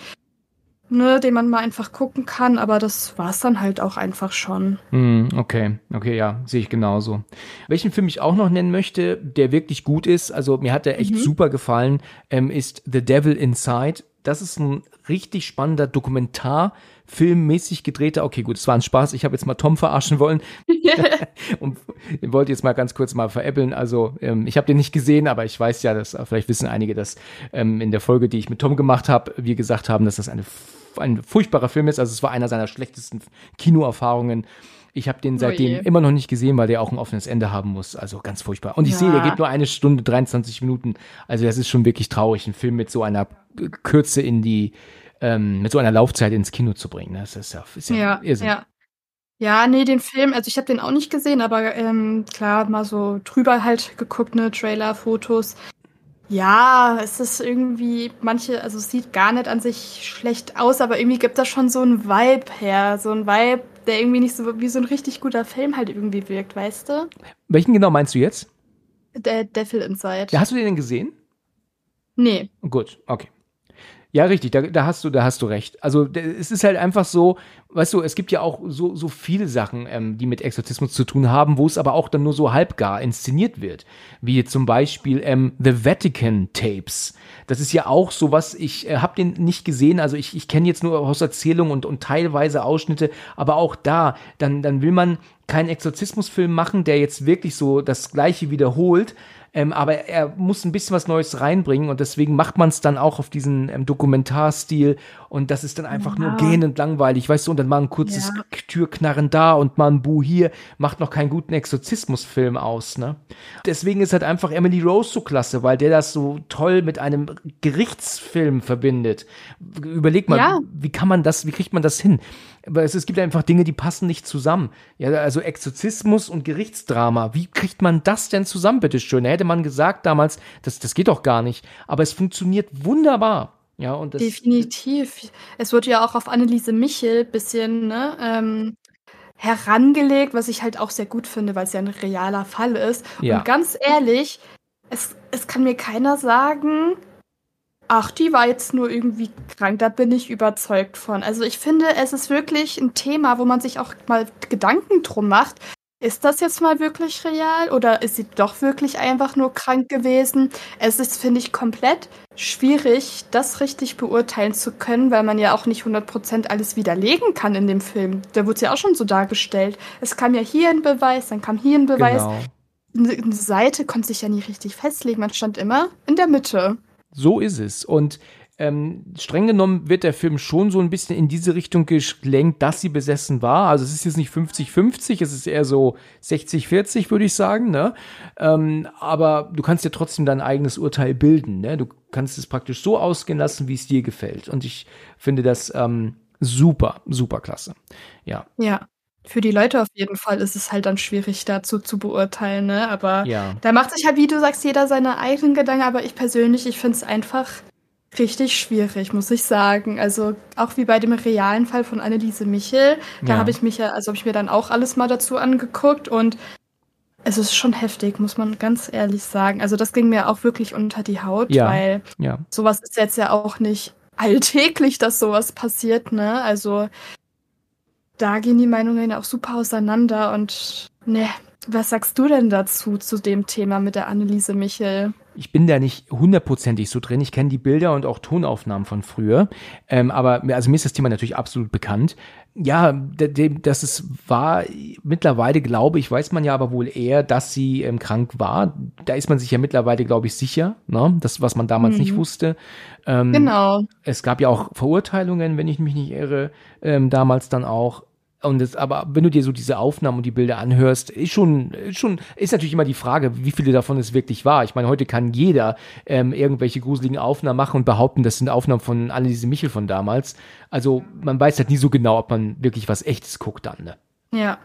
ne, den man mal einfach gucken kann, aber das war's dann halt auch einfach schon. Mm, okay, okay, ja, sehe ich genauso. Welchen Film ich auch noch nennen möchte, der wirklich gut ist, also mir hat der echt mhm. super gefallen, ähm, ist The Devil Inside. Das ist ein richtig spannender Dokumentar, filmmäßig gedrehter. Okay, gut, es war ein Spaß. Ich habe jetzt mal Tom verarschen wollen und den wollte jetzt mal ganz kurz mal veräppeln. Also ähm, ich habe den nicht gesehen, aber ich weiß ja, dass vielleicht wissen einige, dass ähm, in der Folge, die ich mit Tom gemacht habe, wir gesagt haben, dass das eine ein furchtbarer Film ist. Also es war einer seiner schlechtesten Kinoerfahrungen. Ich habe den oh seitdem oh immer noch nicht gesehen, weil der auch ein offenes Ende haben muss. Also ganz furchtbar. Und ich ja. sehe, der geht nur eine Stunde 23 Minuten. Also das ist schon wirklich traurig, einen Film mit so einer Kürze in die, ähm, mit so einer Laufzeit ins Kino zu bringen. Das ist ja, ist ja, ja, ja. Ja, nee, den Film, also ich habe den auch nicht gesehen, aber ähm, klar, mal so drüber halt geguckt, ne, Trailer, Fotos. Ja, es ist irgendwie, manche, also es sieht gar nicht an sich schlecht aus, aber irgendwie gibt das schon so einen Vibe her. So ein Vibe, der irgendwie nicht so wie so ein richtig guter Film halt irgendwie wirkt, weißt du? Welchen genau meinst du jetzt? Der Devil Inside. Ja, hast du den denn gesehen? Nee. Gut, okay. Ja, richtig, da, da hast du, da hast du recht. Also es ist halt einfach so, weißt du, es gibt ja auch so, so viele Sachen, ähm, die mit Exorzismus zu tun haben, wo es aber auch dann nur so halbgar inszeniert wird. Wie zum Beispiel ähm, The Vatican Tapes. Das ist ja auch so was, ich äh, habe den nicht gesehen, also ich, ich kenne jetzt nur aus Erzählungen und, und teilweise Ausschnitte, aber auch da, dann, dann will man keinen Exorzismusfilm machen, der jetzt wirklich so das Gleiche wiederholt, ähm, aber er muss ein bisschen was Neues reinbringen und deswegen macht man es dann auch auf diesen ähm, Dokumentarstil und das ist dann einfach ja. nur gähnend langweilig, weißt du, und dann mal ein kurzes ja. Türknarren da und mal ein Bu hier, macht noch keinen guten Exorzismusfilm aus, ne? Deswegen ist halt einfach Emily Rose so klasse, weil der das so toll mit einem Gerichtsfilm verbindet. Überleg mal, ja. wie kann man das, wie kriegt man das hin? Aber es, es gibt einfach Dinge, die passen nicht zusammen. Ja, also Exorzismus und Gerichtsdrama. Wie kriegt man das denn zusammen, bitteschön? Da hätte man gesagt damals, das, das geht doch gar nicht. Aber es funktioniert wunderbar. Ja, und das, Definitiv. Es wurde ja auch auf Anneliese Michel bisschen ne, ähm, herangelegt, was ich halt auch sehr gut finde, weil es ja ein realer Fall ist. Ja. Und ganz ehrlich, es, es kann mir keiner sagen, ach, die war jetzt nur irgendwie krank, da bin ich überzeugt von. Also ich finde, es ist wirklich ein Thema, wo man sich auch mal Gedanken drum macht. Ist das jetzt mal wirklich real oder ist sie doch wirklich einfach nur krank gewesen? Es ist, finde ich, komplett schwierig, das richtig beurteilen zu können, weil man ja auch nicht 100% alles widerlegen kann in dem Film. Da wurde es ja auch schon so dargestellt. Es kam ja hier ein Beweis, dann kam hier ein Beweis. Genau. Eine Seite konnte sich ja nie richtig festlegen. Man stand immer in der Mitte. So ist es. Und ähm, streng genommen wird der Film schon so ein bisschen in diese Richtung gelenkt, dass sie besessen war. Also es ist jetzt nicht 50-50, es ist eher so 60-40, würde ich sagen. Ne? Ähm, aber du kannst dir trotzdem dein eigenes Urteil bilden. Ne? Du kannst es praktisch so ausgehen lassen, wie es dir gefällt. Und ich finde das ähm, super, super klasse. Ja. Ja. Für die Leute auf jeden Fall ist es halt dann schwierig dazu zu beurteilen, ne? Aber ja. da macht sich halt, wie du sagst, jeder seine eigenen Gedanken. Aber ich persönlich, ich finde es einfach richtig schwierig, muss ich sagen. Also auch wie bei dem realen Fall von Anneliese Michel, da ja. habe ich mich ja, also habe ich mir dann auch alles mal dazu angeguckt und es ist schon heftig, muss man ganz ehrlich sagen. Also das ging mir auch wirklich unter die Haut, ja. weil ja. sowas ist jetzt ja auch nicht alltäglich, dass sowas passiert, ne? Also da gehen die Meinungen auch super auseinander und ne, was sagst du denn dazu, zu dem Thema mit der Anneliese Michel? Ich bin da nicht hundertprozentig so drin. Ich kenne die Bilder und auch Tonaufnahmen von früher. Ähm, aber also mir ist das Thema natürlich absolut bekannt. Ja, das ist war mittlerweile, glaube ich, weiß man ja aber wohl eher, dass sie ähm, krank war. Da ist man sich ja mittlerweile, glaube ich, sicher. Ne? Das, was man damals mhm. nicht wusste. Ähm, genau. Es gab ja auch Verurteilungen, wenn ich mich nicht irre, ähm, damals dann auch. Und das, aber wenn du dir so diese Aufnahmen und die Bilder anhörst, ist schon, ist schon, ist natürlich immer die Frage, wie viele davon es wirklich war. Ich meine, heute kann jeder ähm, irgendwelche gruseligen Aufnahmen machen und behaupten, das sind Aufnahmen von Anneliese Michel von damals. Also man weiß halt nie so genau, ob man wirklich was Echtes guckt dann. Ne? Ja.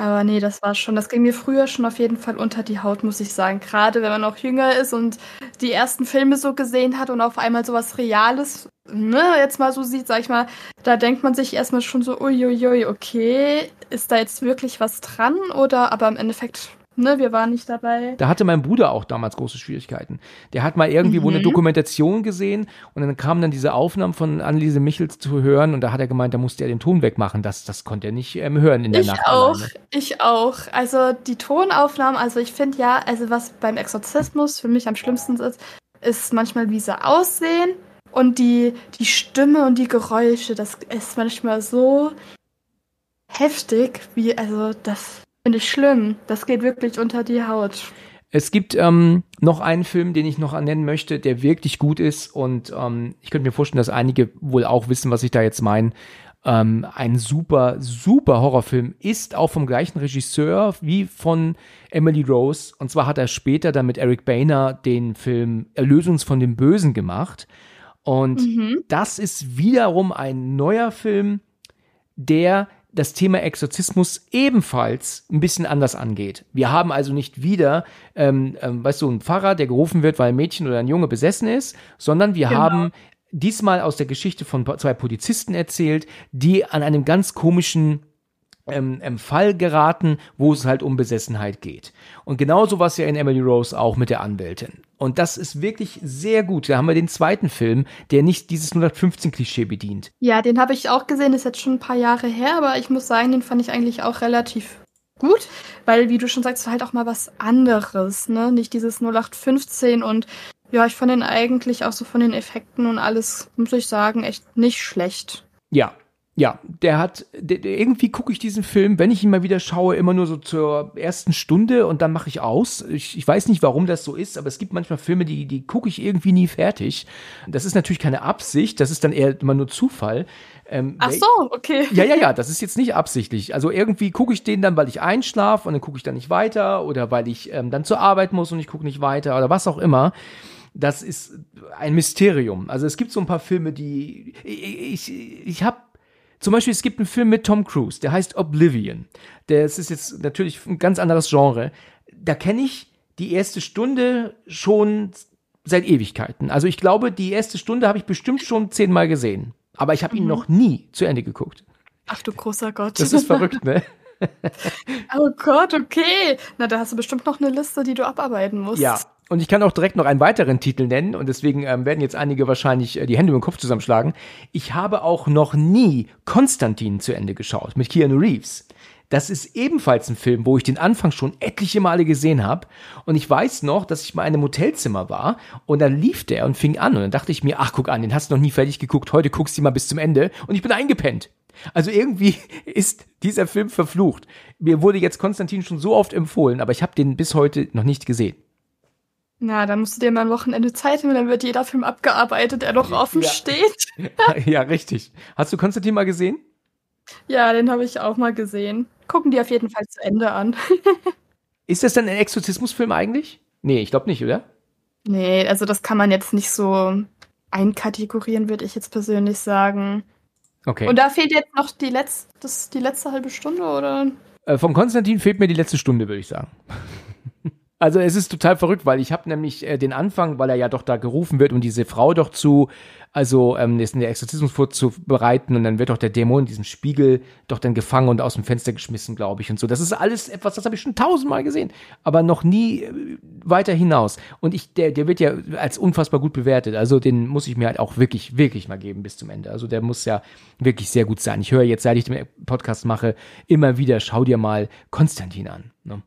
Aber nee, das war schon, das ging mir früher schon auf jeden Fall unter die Haut, muss ich sagen. Gerade wenn man noch jünger ist und die ersten Filme so gesehen hat und auf einmal sowas Reales ne, jetzt mal so sieht, sag ich mal, da denkt man sich erstmal schon so, uiuiui, okay, ist da jetzt wirklich was dran? Oder aber im Endeffekt, ne, wir waren nicht dabei. Da hatte mein Bruder auch damals große Schwierigkeiten. Der hat mal irgendwie mhm. wohl eine Dokumentation gesehen und dann kamen dann diese Aufnahmen von Anneliese Michels zu hören und da hat er gemeint, da musste er den Ton wegmachen. Das, das konnte er nicht ähm, hören in der ich Nacht. Ich auch, alleine. ich auch. Also die Tonaufnahmen, also ich finde ja, also was beim Exorzismus für mich am schlimmsten ist, ist manchmal, wie sie aussehen und die, die Stimme und die Geräusche, das ist manchmal so heftig, wie, also das finde ich schlimm. Das geht wirklich unter die Haut. Es gibt ähm, noch einen Film, den ich noch ernennen möchte, der wirklich gut ist und ähm, ich könnte mir vorstellen, dass einige wohl auch wissen, was ich da jetzt meine. Ähm, ein super, super Horrorfilm ist auch vom gleichen Regisseur wie von Emily Rose und zwar hat er später dann mit Eric Boehner den Film Erlösungs von dem Bösen gemacht. Und mhm. das ist wiederum ein neuer Film, der das Thema Exorzismus ebenfalls ein bisschen anders angeht. Wir haben also nicht wieder, ähm, ähm, weißt du, einen Pfarrer, der gerufen wird, weil ein Mädchen oder ein Junge besessen ist, sondern wir Genau. haben diesmal aus der Geschichte von zwei Polizisten erzählt, die an einem ganz komischen ähm, ähm, Fall geraten, wo es halt um Besessenheit geht. Und genauso war es ja in Emily Rose auch mit der Anwältin. Und das ist wirklich sehr gut. Da haben wir den zweiten Film, der nicht dieses 0815-Klischee bedient. Ja, den habe ich auch gesehen, ist jetzt schon ein paar Jahre her, aber ich muss sagen, den fand ich eigentlich auch relativ gut, weil, wie du schon sagst, halt auch mal was anderes, ne? Nicht dieses 0815 und ja, ich fand den eigentlich auch so von den Effekten und alles, muss ich sagen, echt nicht schlecht. Ja, ja, der hat, der, irgendwie gucke ich diesen Film, wenn ich ihn mal wieder schaue, immer nur so zur ersten Stunde und dann mache ich aus. Ich, ich weiß nicht, warum das so ist, aber es gibt manchmal Filme, die, die gucke ich irgendwie nie fertig. Das ist natürlich keine Absicht, das ist dann eher immer nur Zufall. Ähm, Ach so, okay. Ja, ja, ja, das ist jetzt nicht absichtlich. Also irgendwie gucke ich den dann, weil ich einschlafe und dann gucke ich dann nicht weiter oder weil ich ähm, dann zur Arbeit muss und ich gucke nicht weiter oder was auch immer. Das ist ein Mysterium. Also es gibt so ein paar Filme, die ich, ich, ich habe zum Beispiel, es gibt einen Film mit Tom Cruise, der heißt Oblivion. Das ist jetzt natürlich ein ganz anderes Genre. Da kenne ich die erste Stunde schon seit Ewigkeiten. Also ich glaube, die erste Stunde habe ich bestimmt schon zehnmal gesehen. Aber ich habe ihn noch nie zu Ende geguckt. Ach du großer Gott. Das ist verrückt, ne? oh Gott, okay. Na, da hast du bestimmt noch eine Liste, die du abarbeiten musst. Ja. Und ich kann auch direkt noch einen weiteren Titel nennen und deswegen ähm, werden jetzt einige wahrscheinlich äh, die Hände im Kopf zusammenschlagen. Ich habe auch noch nie Konstantin zu Ende geschaut mit Keanu Reeves. Das ist ebenfalls ein Film, wo ich den Anfang schon etliche Male gesehen habe. Und ich weiß noch, dass ich mal in einem Hotelzimmer war und dann lief der und fing an. Und dann dachte ich mir, ach guck an, den hast du noch nie fertig geguckt, heute guckst du mal bis zum Ende. Und ich bin eingepennt. Also irgendwie ist dieser Film verflucht. Mir wurde jetzt Konstantin schon so oft empfohlen, aber ich habe den bis heute noch nicht gesehen. Na, dann musst du dir mal ein Wochenende Zeit nehmen, dann wird jeder Film abgearbeitet, der noch offen Ja. steht. ja, richtig. Hast du Konstantin mal gesehen? Ja, den habe ich auch mal gesehen. Gucken die auf jeden Fall zu Ende an. Ist das dann ein Exorzismusfilm eigentlich? Nee, ich glaube nicht, oder? Nee, also das kann man jetzt nicht so einkategorieren, würde ich jetzt persönlich sagen. Okay. Und da fehlt jetzt noch die letzte, das, die letzte halbe Stunde, oder? Äh, von Konstantin fehlt mir die letzte Stunde, würde ich sagen. Also es ist total verrückt, weil ich habe nämlich äh, den Anfang, weil er ja doch da gerufen wird, um diese Frau doch zu, also ähm, den Exorzismus vorzubereiten und dann wird doch der Dämon in diesem Spiegel doch dann gefangen und aus dem Fenster geschmissen, glaube ich und so. Das ist alles etwas, das habe ich schon tausendmal gesehen, aber noch nie äh, weiter hinaus. Und ich, der, der wird ja als unfassbar gut bewertet. Also den muss ich mir halt auch wirklich, wirklich mal geben bis zum Ende. Also der muss ja wirklich sehr gut sein. Ich höre jetzt, seit ich den Podcast mache, immer wieder, schau dir mal Konstantin an. Ne?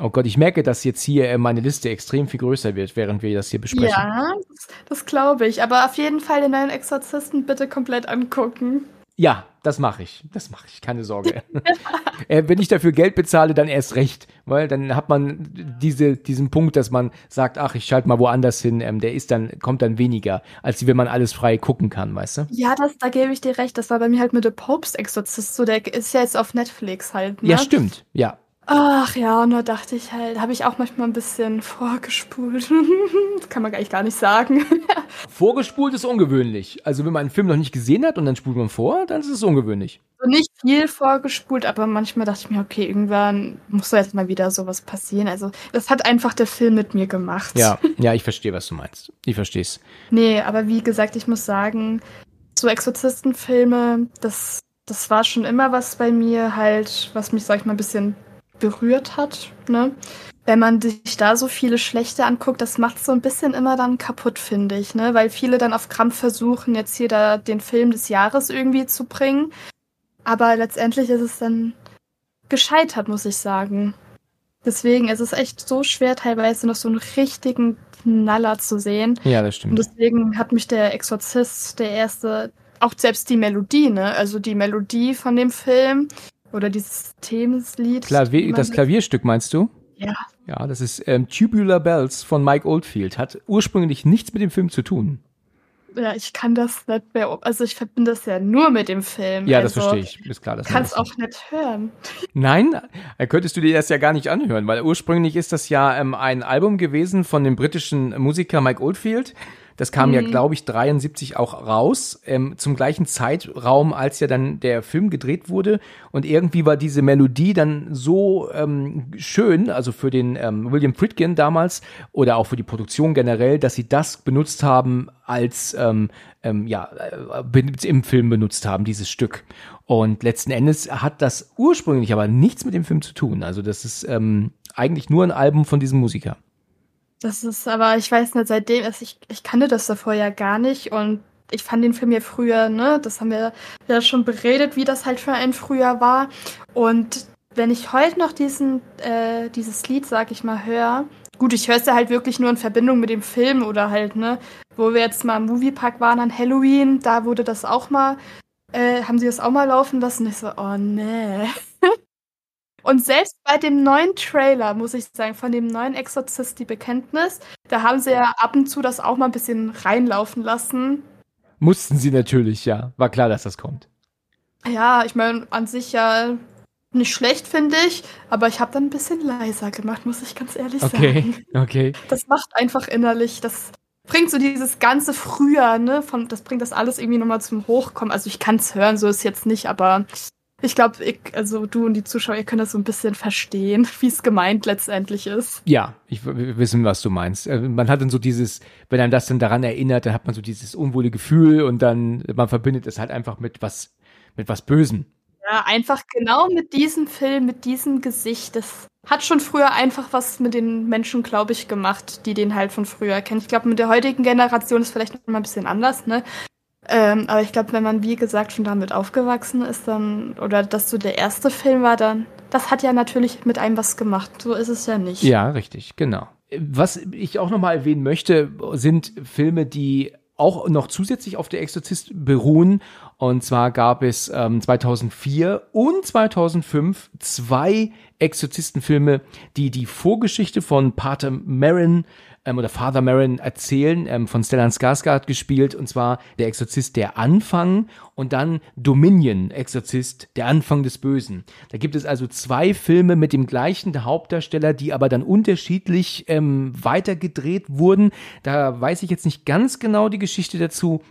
Oh Gott, ich merke, dass jetzt hier äh, meine Liste extrem viel größer wird, während wir das hier besprechen. Ja, das, das glaube ich. Aber auf jeden Fall den neuen Exorzisten bitte komplett angucken. Ja, das mache ich. Das mache ich, keine Sorge. äh, wenn ich dafür Geld bezahle, dann erst recht. Weil dann hat man diese, diesen Punkt, dass man sagt, ach, ich schalte mal woanders hin, ähm, der ist dann, kommt dann weniger, als wenn man alles frei gucken kann, weißt du? Ja, das, da gebe ich dir recht. Das war bei mir halt mit The Pope's Exorzist so. Der ist ja jetzt auf Netflix halt. Ne? Ja, stimmt. Ja. Ach ja, und da dachte ich halt, habe ich auch manchmal ein bisschen vorgespult. das kann man eigentlich gar nicht sagen. Vorgespult ist ungewöhnlich. Also wenn man einen Film noch nicht gesehen hat und dann spult man vor, dann ist es ungewöhnlich. so nicht viel vorgespult, aber manchmal dachte ich mir, okay, irgendwann muss da jetzt mal wieder sowas passieren. Also das hat einfach der Film mit mir gemacht. Ja, ja, ich verstehe, was du meinst. Ich verstehe es. Nee, aber wie gesagt, ich muss sagen, so Exorzistenfilme, das, das war schon immer was bei mir halt, was mich, sag ich mal, ein bisschen berührt hat, ne? Wenn man sich da so viele schlechte anguckt, das macht so ein bisschen immer dann kaputt, finde ich, ne? Weil viele dann auf Krampf versuchen, jetzt hier da den Film des Jahres irgendwie zu bringen. Aber letztendlich ist es dann gescheitert, muss ich sagen. Deswegen ist es echt so schwer, teilweise noch so einen richtigen Knaller zu sehen. Ja, das Und stimmt. deswegen hat mich der Exorzist, der erste, auch selbst die Melodie, ne? Also die Melodie von dem Film oder dieses Themenslied. Klavier, das Klavierstück meinst du? Ja. Ja, das ist ähm, Tubular Bells von Mike Oldfield. Hat ursprünglich nichts mit dem Film zu tun. Ja, ich kann das nicht mehr. Also ich verbinde das ja nur mit dem Film. Ja, das also, verstehe ich. Ist klar. man Kannst das auch nicht hören. Nein, äh, könntest du dir das ja gar nicht anhören, weil ursprünglich ist das ja ähm, ein Album gewesen von dem britischen Musiker Mike Oldfield. Das kam mhm. ja, glaube ich, 73 auch raus, ähm, zum gleichen Zeitraum, als ja dann der Film gedreht wurde. Und irgendwie war diese Melodie dann so ähm, schön, also für den ähm, William Friedkin damals oder auch für die Produktion generell, dass sie das benutzt haben als ähm, ähm, ja äh, im Film benutzt haben dieses Stück. Und letzten Endes hat das ursprünglich aber nichts mit dem Film zu tun. Also das ist ähm, eigentlich nur ein Album von diesem Musiker. Das ist aber, ich weiß nicht, seitdem, also ich, ich kannte das davor ja gar nicht und ich fand den Film ja früher, ne, das haben wir ja schon beredet, wie das halt für einen früher war. Und wenn ich heute noch diesen, äh, dieses Lied, sag ich mal, höre, gut, ich höre es ja halt wirklich nur in Verbindung mit dem Film oder halt, ne, wo wir jetzt mal im Moviepark waren an Halloween, da wurde das auch mal, äh, haben sie das auch mal laufen lassen. Ich so, oh nee. Und selbst bei dem neuen Trailer, muss ich sagen, von dem neuen Exorzist, die Bekenntnis, da haben sie ja ab und zu das auch mal ein bisschen reinlaufen lassen. Mussten sie natürlich, ja. War klar, dass das kommt. Ja, ich meine, an sich ja nicht schlecht, finde ich, aber ich habe dann ein bisschen leiser gemacht, muss ich ganz ehrlich okay, sagen. Okay, okay. Das macht einfach innerlich, das bringt so dieses ganze Früher, ne, von, das bringt das alles irgendwie nochmal zum Hochkommen. Also ich kann es hören, so ist jetzt nicht, aber ich glaube, also du und die Zuschauer, ihr könnt das so ein bisschen verstehen, wie es gemeint letztendlich ist. Ja, ich wir wissen, was du meinst. Äh, man hat dann so dieses, wenn einem das dann daran erinnert, dann hat man so dieses unwohle Gefühl und dann man verbindet es halt einfach mit was mit was Bösen. Ja, einfach genau mit diesem Film, mit diesem Gesicht. Das hat schon früher einfach was mit den Menschen, glaube ich, gemacht, die den halt von früher kennen. Ich glaube, mit der heutigen Generation ist vielleicht noch mal ein bisschen anders, ne? Ähm, aber ich glaube, wenn man, wie gesagt, schon damit aufgewachsen ist, dann, oder dass so der erste Film war, dann, das hat ja natürlich mit einem was gemacht. So ist es ja nicht. Ja, richtig, genau. Was ich auch nochmal erwähnen möchte, sind Filme, die auch noch zusätzlich auf der Exorzist beruhen. Und zwar gab es ähm, 2004 und 2005 zwei Exorzistenfilme, die die Vorgeschichte von Pater Marin ähm, oder Father Marin erzählen, ähm, von Stellan Skarsgård gespielt, und zwar der Exorzist der Anfang und dann Dominion, Exorzist, der Anfang des Bösen. Da gibt es also zwei Filme mit dem gleichen Hauptdarsteller, die aber dann unterschiedlich ähm, weitergedreht wurden. Da weiß ich jetzt nicht ganz genau die Geschichte dazu,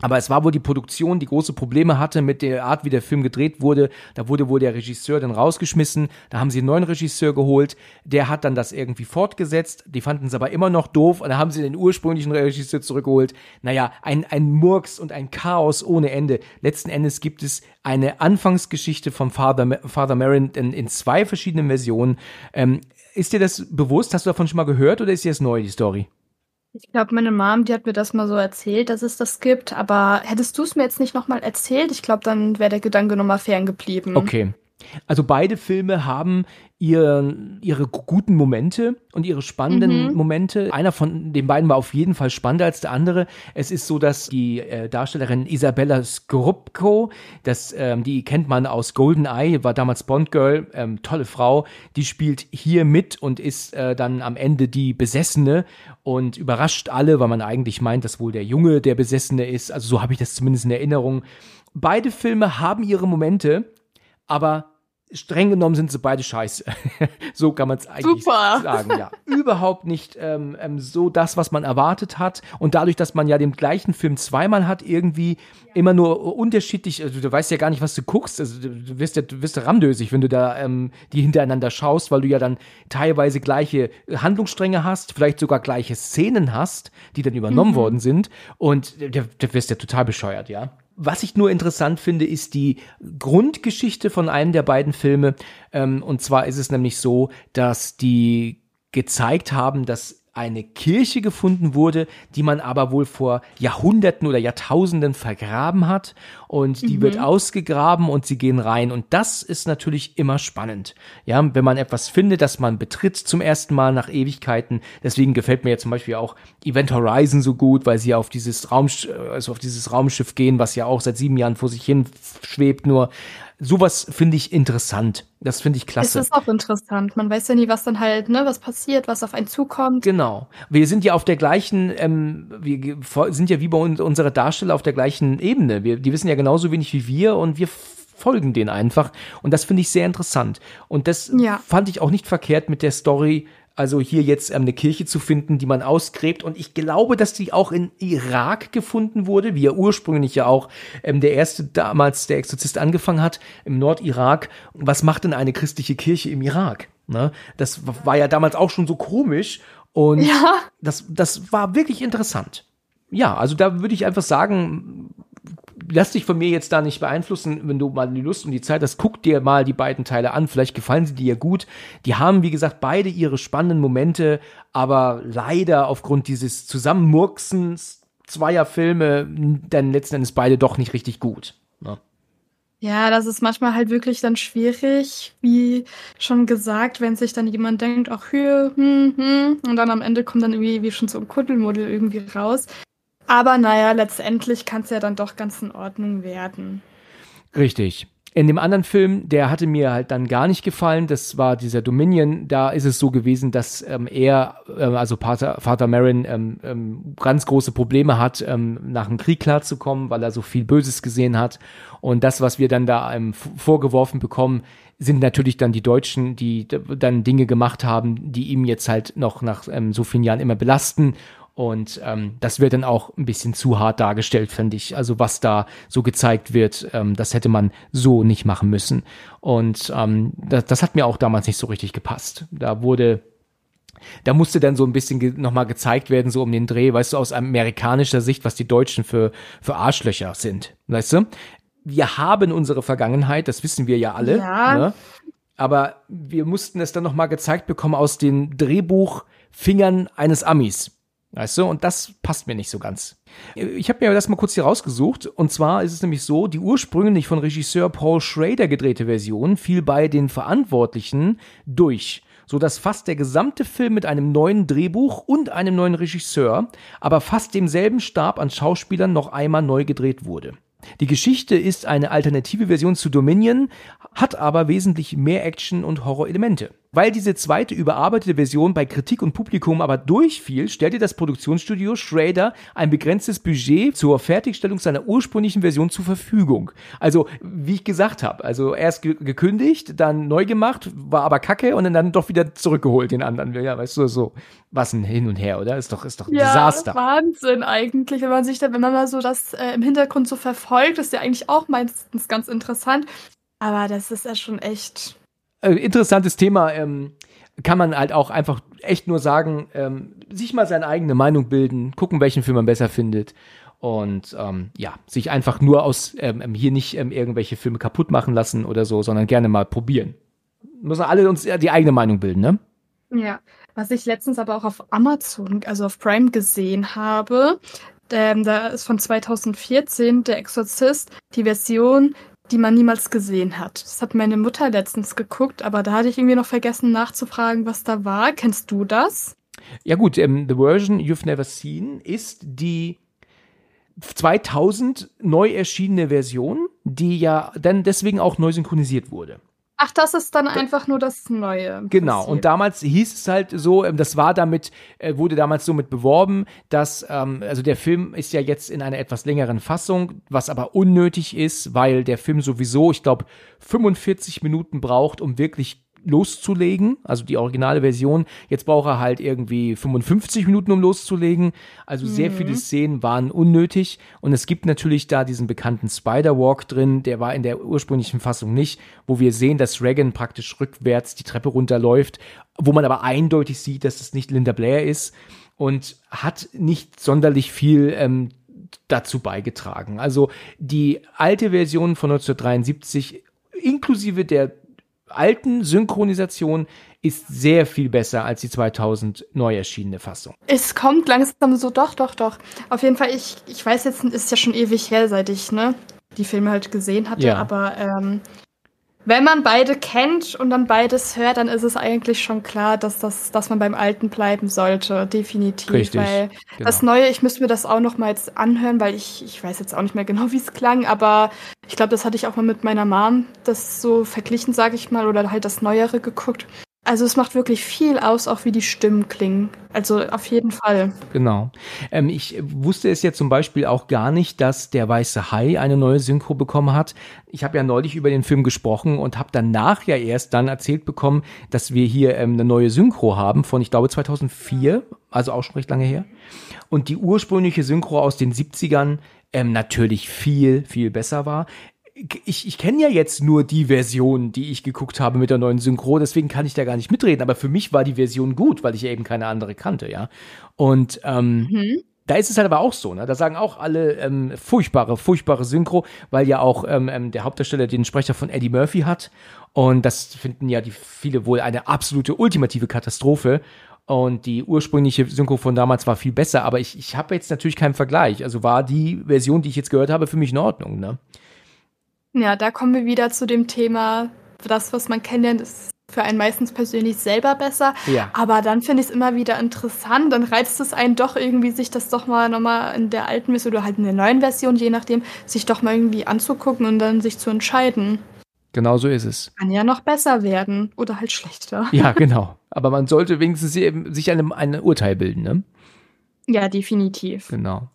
aber es war wohl die Produktion, die große Probleme hatte mit der Art, wie der Film gedreht wurde. Da wurde wohl der Regisseur dann rausgeschmissen. Da haben sie einen neuen Regisseur geholt. Der hat dann das irgendwie fortgesetzt. Die fanden es aber immer noch doof. Und da haben sie den ursprünglichen Regisseur zurückgeholt. Naja, ein, ein Murks und ein Chaos ohne Ende. Letzten Endes gibt es eine Anfangsgeschichte von Father, Father Marin in, in zwei verschiedenen Versionen. Ähm, ist dir das bewusst? Hast du davon schon mal gehört oder ist dir das neu, die Story? Ich glaube, meine Mom, die hat mir das mal so erzählt, dass es das gibt. Aber hättest du es mir jetzt nicht nochmal erzählt, ich glaube, dann wäre der Gedanke nochmal ferngeblieben. Okay. Also beide Filme haben ihr, ihre guten Momente und ihre spannenden mhm. Momente. Einer von den beiden war auf jeden Fall spannender als der andere. Es ist so, dass die äh, Darstellerin Isabella Skorupko, das, ähm, die kennt man aus Golden Eye, war damals Bond Girl, ähm, tolle Frau, die spielt hier mit und ist äh, dann am Ende die Besessene und überrascht alle, weil man eigentlich meint, dass wohl der Junge der Besessene ist. Also so habe ich das zumindest in Erinnerung. Beide Filme haben ihre Momente, aber streng genommen sind sie beide scheiße. so kann man es eigentlich Super. sagen, ja. Überhaupt nicht ähm, ähm, so das, was man erwartet hat. Und dadurch, dass man ja den gleichen Film zweimal hat, irgendwie immer nur unterschiedlich, also du weißt ja gar nicht, was du guckst. Also du wirst ja, du wirst ja ramdösig, wenn du da ähm, die hintereinander schaust, weil du ja dann teilweise gleiche Handlungsstränge hast, vielleicht sogar gleiche Szenen hast, die dann übernommen mhm. worden sind. Und du wirst ja total bescheuert, ja. Was ich nur interessant finde, ist die Grundgeschichte von einem der beiden Filme. Ähm, und zwar ist es nämlich so, dass die gezeigt haben, dass eine Kirche gefunden wurde, die man aber wohl vor Jahrhunderten oder Jahrtausenden vergraben hat und die mhm. wird ausgegraben und sie gehen rein und das ist natürlich immer spannend. Ja, wenn man etwas findet, das man betritt zum ersten Mal nach Ewigkeiten. Deswegen gefällt mir ja zum Beispiel auch Event Horizon so gut, weil sie auf dieses Raum, also auf dieses Raumschiff gehen, was ja auch seit sieben Jahren vor sich hin schwebt, nur sowas finde ich interessant. Das finde ich klasse. Es ist auch interessant. Man weiß ja nie, was dann halt, ne, was passiert, was auf einen zukommt. Genau. Wir sind ja auf der gleichen, ähm, wir sind ja wie bei uns, unsere Darsteller auf der gleichen Ebene. Wir, die wissen ja genauso wenig wie wir und wir folgen denen einfach. Und das finde ich sehr interessant. Und das ja. fand ich auch nicht verkehrt mit der Story also hier jetzt ähm, eine Kirche zu finden, die man ausgräbt. Und ich glaube, dass die auch in Irak gefunden wurde, wie ja ursprünglich ja auch ähm, der erste damals, der Exorzist angefangen hat, im Nordirak. Was macht denn eine christliche Kirche im Irak? Ne? Das war ja damals auch schon so komisch. Und ja. das, das war wirklich interessant. Ja, also da würde ich einfach sagen, lass dich von mir jetzt da nicht beeinflussen, wenn du mal die Lust und die Zeit hast, guck dir mal die beiden Teile an, vielleicht gefallen sie dir gut. Die haben, wie gesagt, beide ihre spannenden Momente, aber leider aufgrund dieses Zusammenmurksens zweier Filme dann letzten Endes beide doch nicht richtig gut. Ne? Ja, das ist manchmal halt wirklich dann schwierig, wie schon gesagt, wenn sich dann jemand denkt, ach hier, hm, hm, und dann am Ende kommt dann irgendwie wie schon so ein Kuddelmuddel irgendwie raus. Aber naja, letztendlich kann es ja dann doch ganz in Ordnung werden. Richtig. In dem anderen Film, der hatte mir halt dann gar nicht gefallen, das war dieser Dominion, da ist es so gewesen, dass ähm, er, äh, also Vater, Vater Marin, ähm, ähm, ganz große Probleme hat, ähm, nach dem Krieg klarzukommen, weil er so viel Böses gesehen hat. Und das, was wir dann da ähm, vorgeworfen bekommen, sind natürlich dann die Deutschen, die dann Dinge gemacht haben, die ihm jetzt halt noch nach ähm, so vielen Jahren immer belasten und ähm, das wird dann auch ein bisschen zu hart dargestellt, finde ich. Also was da so gezeigt wird, ähm, das hätte man so nicht machen müssen. Und ähm, das, das hat mir auch damals nicht so richtig gepasst. Da wurde da musste dann so ein bisschen ge nochmal gezeigt werden, so um den Dreh, weißt du, aus amerikanischer Sicht, was die Deutschen für, für Arschlöcher sind, weißt du? Wir haben unsere Vergangenheit, das wissen wir ja alle, ja. Ne? aber wir mussten es dann nochmal gezeigt bekommen aus den Drehbuchfingern eines Amis. Weißt du, und das passt mir nicht so ganz. Ich habe mir das mal kurz hier rausgesucht. Und zwar ist es nämlich so, die ursprünglich von Regisseur Paul Schrader gedrehte Version fiel bei den Verantwortlichen durch, so dass fast der gesamte Film mit einem neuen Drehbuch und einem neuen Regisseur, aber fast demselben Stab an Schauspielern noch einmal neu gedreht wurde. Die Geschichte ist eine alternative Version zu Dominion, hat aber wesentlich mehr Action und Horror-Elemente. Weil diese zweite überarbeitete Version bei Kritik und Publikum aber durchfiel, stellte das Produktionsstudio Schrader ein begrenztes Budget zur Fertigstellung seiner ursprünglichen Version zur Verfügung. Also, wie ich gesagt habe, also erst ge gekündigt, dann neu gemacht, war aber kacke und dann doch wieder zurückgeholt den anderen. Ja, weißt du, so was ein Hin und Her, oder? Ist doch, ist doch ein ja, Desaster. Wahnsinn eigentlich, wenn man sich da, wenn man mal so das äh, im Hintergrund so verfolgt, ist ja eigentlich auch meistens ganz interessant. Aber das ist ja schon echt äh, interessantes Thema. Ähm, kann man halt auch einfach echt nur sagen, ähm, sich mal seine eigene Meinung bilden, gucken, welchen Film man besser findet. Und ähm, ja, sich einfach nur aus ähm, ähm hier nicht ähm, irgendwelche Filme kaputt machen lassen oder so, sondern gerne mal probieren. Müssen alle uns die eigene Meinung bilden, ne? Ja, was ich letztens aber auch auf Amazon, also auf Prime gesehen habe, ähm, da ist von 2014 der Exorzist die Version die man niemals gesehen hat. Das hat meine Mutter letztens geguckt, aber da hatte ich irgendwie noch vergessen nachzufragen, was da war. Kennst du das? Ja gut, ähm, The Version You've Never Seen ist die 2000 neu erschienene Version, die ja dann deswegen auch neu synchronisiert wurde. Ach, das ist dann einfach nur das Neue. Genau. Passiert. Und damals hieß es halt so, ähm, das war damit, äh, wurde damals so mit beworben, dass, ähm, also der Film ist ja jetzt in einer etwas längeren Fassung, was aber unnötig ist, weil der Film sowieso, ich glaube, 45 Minuten braucht, um wirklich loszulegen, also die originale Version. Jetzt braucht er halt irgendwie 55 Minuten, um loszulegen. Also sehr mhm. viele Szenen waren unnötig. Und es gibt natürlich da diesen bekannten Spider-Walk drin, der war in der ursprünglichen Fassung nicht, wo wir sehen, dass Reagan praktisch rückwärts die Treppe runterläuft, wo man aber eindeutig sieht, dass es nicht Linda Blair ist und hat nicht sonderlich viel ähm, dazu beigetragen. Also die alte Version von 1973 inklusive der alten Synchronisation ist sehr viel besser als die 2000 neu erschienene Fassung. Es kommt langsam so, doch, doch, doch. Auf jeden Fall, ich, ich weiß jetzt, ist ja schon ewig her, seit ich ne, die Filme halt gesehen hatte, ja. aber ähm, wenn man beide kennt und dann beides hört, dann ist es eigentlich schon klar, dass, das, dass man beim Alten bleiben sollte, definitiv. Richtig, weil genau. das Neue, ich müsste mir das auch noch mal jetzt anhören, weil ich, ich weiß jetzt auch nicht mehr genau, wie es klang, aber ich glaube, das hatte ich auch mal mit meiner Mom das so verglichen, sage ich mal, oder halt das Neuere geguckt. Also es macht wirklich viel aus, auch wie die Stimmen klingen. Also auf jeden Fall. Genau. Ähm, ich wusste es ja zum Beispiel auch gar nicht, dass der Weiße Hai eine neue Synchro bekommen hat. Ich habe ja neulich über den Film gesprochen und habe danach ja erst dann erzählt bekommen, dass wir hier ähm, eine neue Synchro haben von, ich glaube, 2004, also auch schon recht lange her. Und die ursprüngliche Synchro aus den 70ern ähm, natürlich viel, viel besser war ich, ich kenne ja jetzt nur die Version, die ich geguckt habe mit der neuen Synchro, deswegen kann ich da gar nicht mitreden. Aber für mich war die Version gut, weil ich eben keine andere kannte, ja. Und ähm, mhm. da ist es halt aber auch so, ne? Da sagen auch alle ähm, furchtbare, furchtbare Synchro, weil ja auch ähm, ähm der Hauptdarsteller den Sprecher von Eddie Murphy hat. Und das finden ja die viele wohl eine absolute ultimative Katastrophe. Und die ursprüngliche Synchro von damals war viel besser, aber ich, ich habe jetzt natürlich keinen Vergleich. Also war die Version, die ich jetzt gehört habe, für mich in Ordnung, ne? Ja, da kommen wir wieder zu dem Thema, das, was man kennenlernt, ist für einen meistens persönlich selber besser. Ja. Aber dann finde ich es immer wieder interessant. Dann reizt es einen doch irgendwie, sich das doch mal nochmal in der alten Version oder halt in der neuen Version, je nachdem, sich doch mal irgendwie anzugucken und dann sich zu entscheiden. Genau so ist es. Kann ja noch besser werden oder halt schlechter. Ja, genau. Aber man sollte wenigstens eben sich einem ein Urteil bilden, ne? Ja, definitiv. Genau.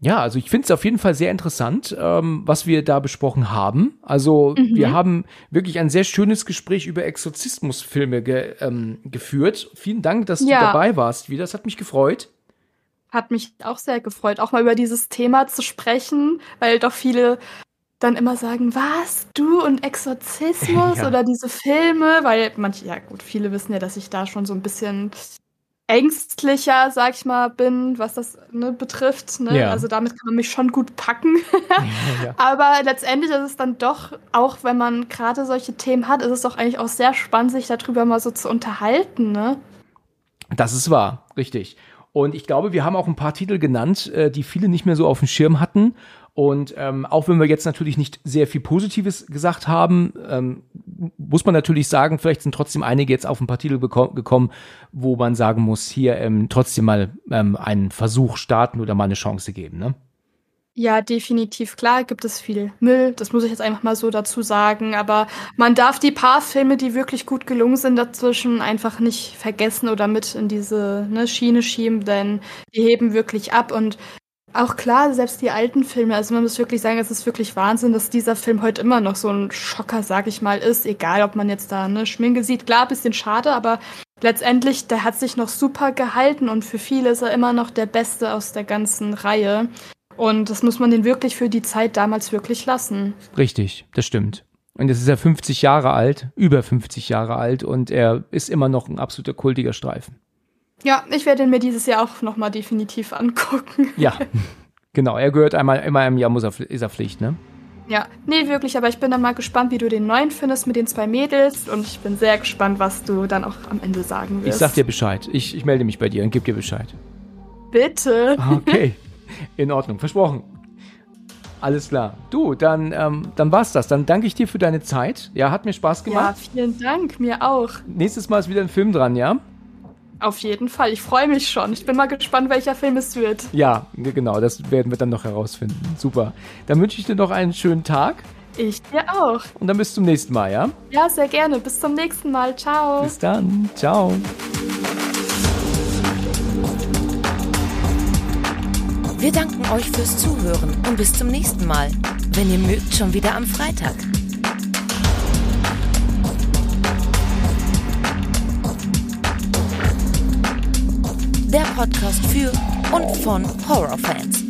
Ja, also ich finde es auf jeden Fall sehr interessant, ähm, was wir da besprochen haben. Also mhm. wir haben wirklich ein sehr schönes Gespräch über Exorzismusfilme ge ähm, geführt. Vielen Dank, dass ja. du dabei warst wieder. Das hat mich gefreut. Hat mich auch sehr gefreut, auch mal über dieses Thema zu sprechen, weil doch viele dann immer sagen, was, du und Exorzismus ja. oder diese Filme, weil manche, ja gut, viele wissen ja, dass ich da schon so ein bisschen ängstlicher, sag ich mal, bin, was das ne, betrifft. Ne? Ja. Also damit kann man mich schon gut packen. ja. Aber letztendlich ist es dann doch, auch wenn man gerade solche Themen hat, ist es doch eigentlich auch sehr spannend, sich darüber mal so zu unterhalten. Ne? Das ist wahr, richtig. Und ich glaube, wir haben auch ein paar Titel genannt, äh, die viele nicht mehr so auf dem Schirm hatten. Und ähm, auch wenn wir jetzt natürlich nicht sehr viel Positives gesagt haben, ähm, muss man natürlich sagen, vielleicht sind trotzdem einige jetzt auf ein paar Titel gekommen, wo man sagen muss, hier ähm, trotzdem mal ähm, einen Versuch starten oder mal eine Chance geben. Ne? Ja, definitiv. Klar gibt es viel Müll, das muss ich jetzt einfach mal so dazu sagen. Aber man darf die paar Filme, die wirklich gut gelungen sind, dazwischen einfach nicht vergessen oder mit in diese ne, Schiene schieben, denn die heben wirklich ab. Und auch klar, selbst die alten Filme, also man muss wirklich sagen, es ist wirklich Wahnsinn, dass dieser Film heute immer noch so ein Schocker, sag ich mal, ist. Egal, ob man jetzt da eine Schminke sieht. Klar, bisschen schade, aber letztendlich, der hat sich noch super gehalten und für viele ist er immer noch der Beste aus der ganzen Reihe. Und das muss man den wirklich für die Zeit damals wirklich lassen. Richtig, das stimmt. Und jetzt ist er 50 Jahre alt, über 50 Jahre alt und er ist immer noch ein absoluter kultiger Streifen. Ja, ich werde ihn mir dieses Jahr auch nochmal definitiv angucken. Ja, genau. Er gehört einmal, immer im Jahr muss er, ist er Pflicht, ne? Ja, nee, wirklich, aber ich bin dann mal gespannt, wie du den neuen findest mit den zwei Mädels und ich bin sehr gespannt, was du dann auch am Ende sagen wirst. Ich sag dir Bescheid. Ich, ich melde mich bei dir und gebe dir Bescheid. Bitte. Okay. In Ordnung, versprochen. Alles klar. Du, dann, ähm, dann war's das. Dann danke ich dir für deine Zeit. Ja, hat mir Spaß gemacht. Ja, vielen Dank, mir auch. Nächstes Mal ist wieder ein Film dran, ja? Auf jeden Fall. Ich freue mich schon. Ich bin mal gespannt, welcher Film es wird. Ja, genau. Das werden wir dann noch herausfinden. Super. Dann wünsche ich dir noch einen schönen Tag. Ich dir auch. Und dann bis zum nächsten Mal, ja? Ja, sehr gerne. Bis zum nächsten Mal. Ciao. Bis dann. Ciao. Wir danken euch fürs Zuhören und bis zum nächsten Mal. Wenn ihr mögt, schon wieder am Freitag. der Podcast für und von Horrorfans.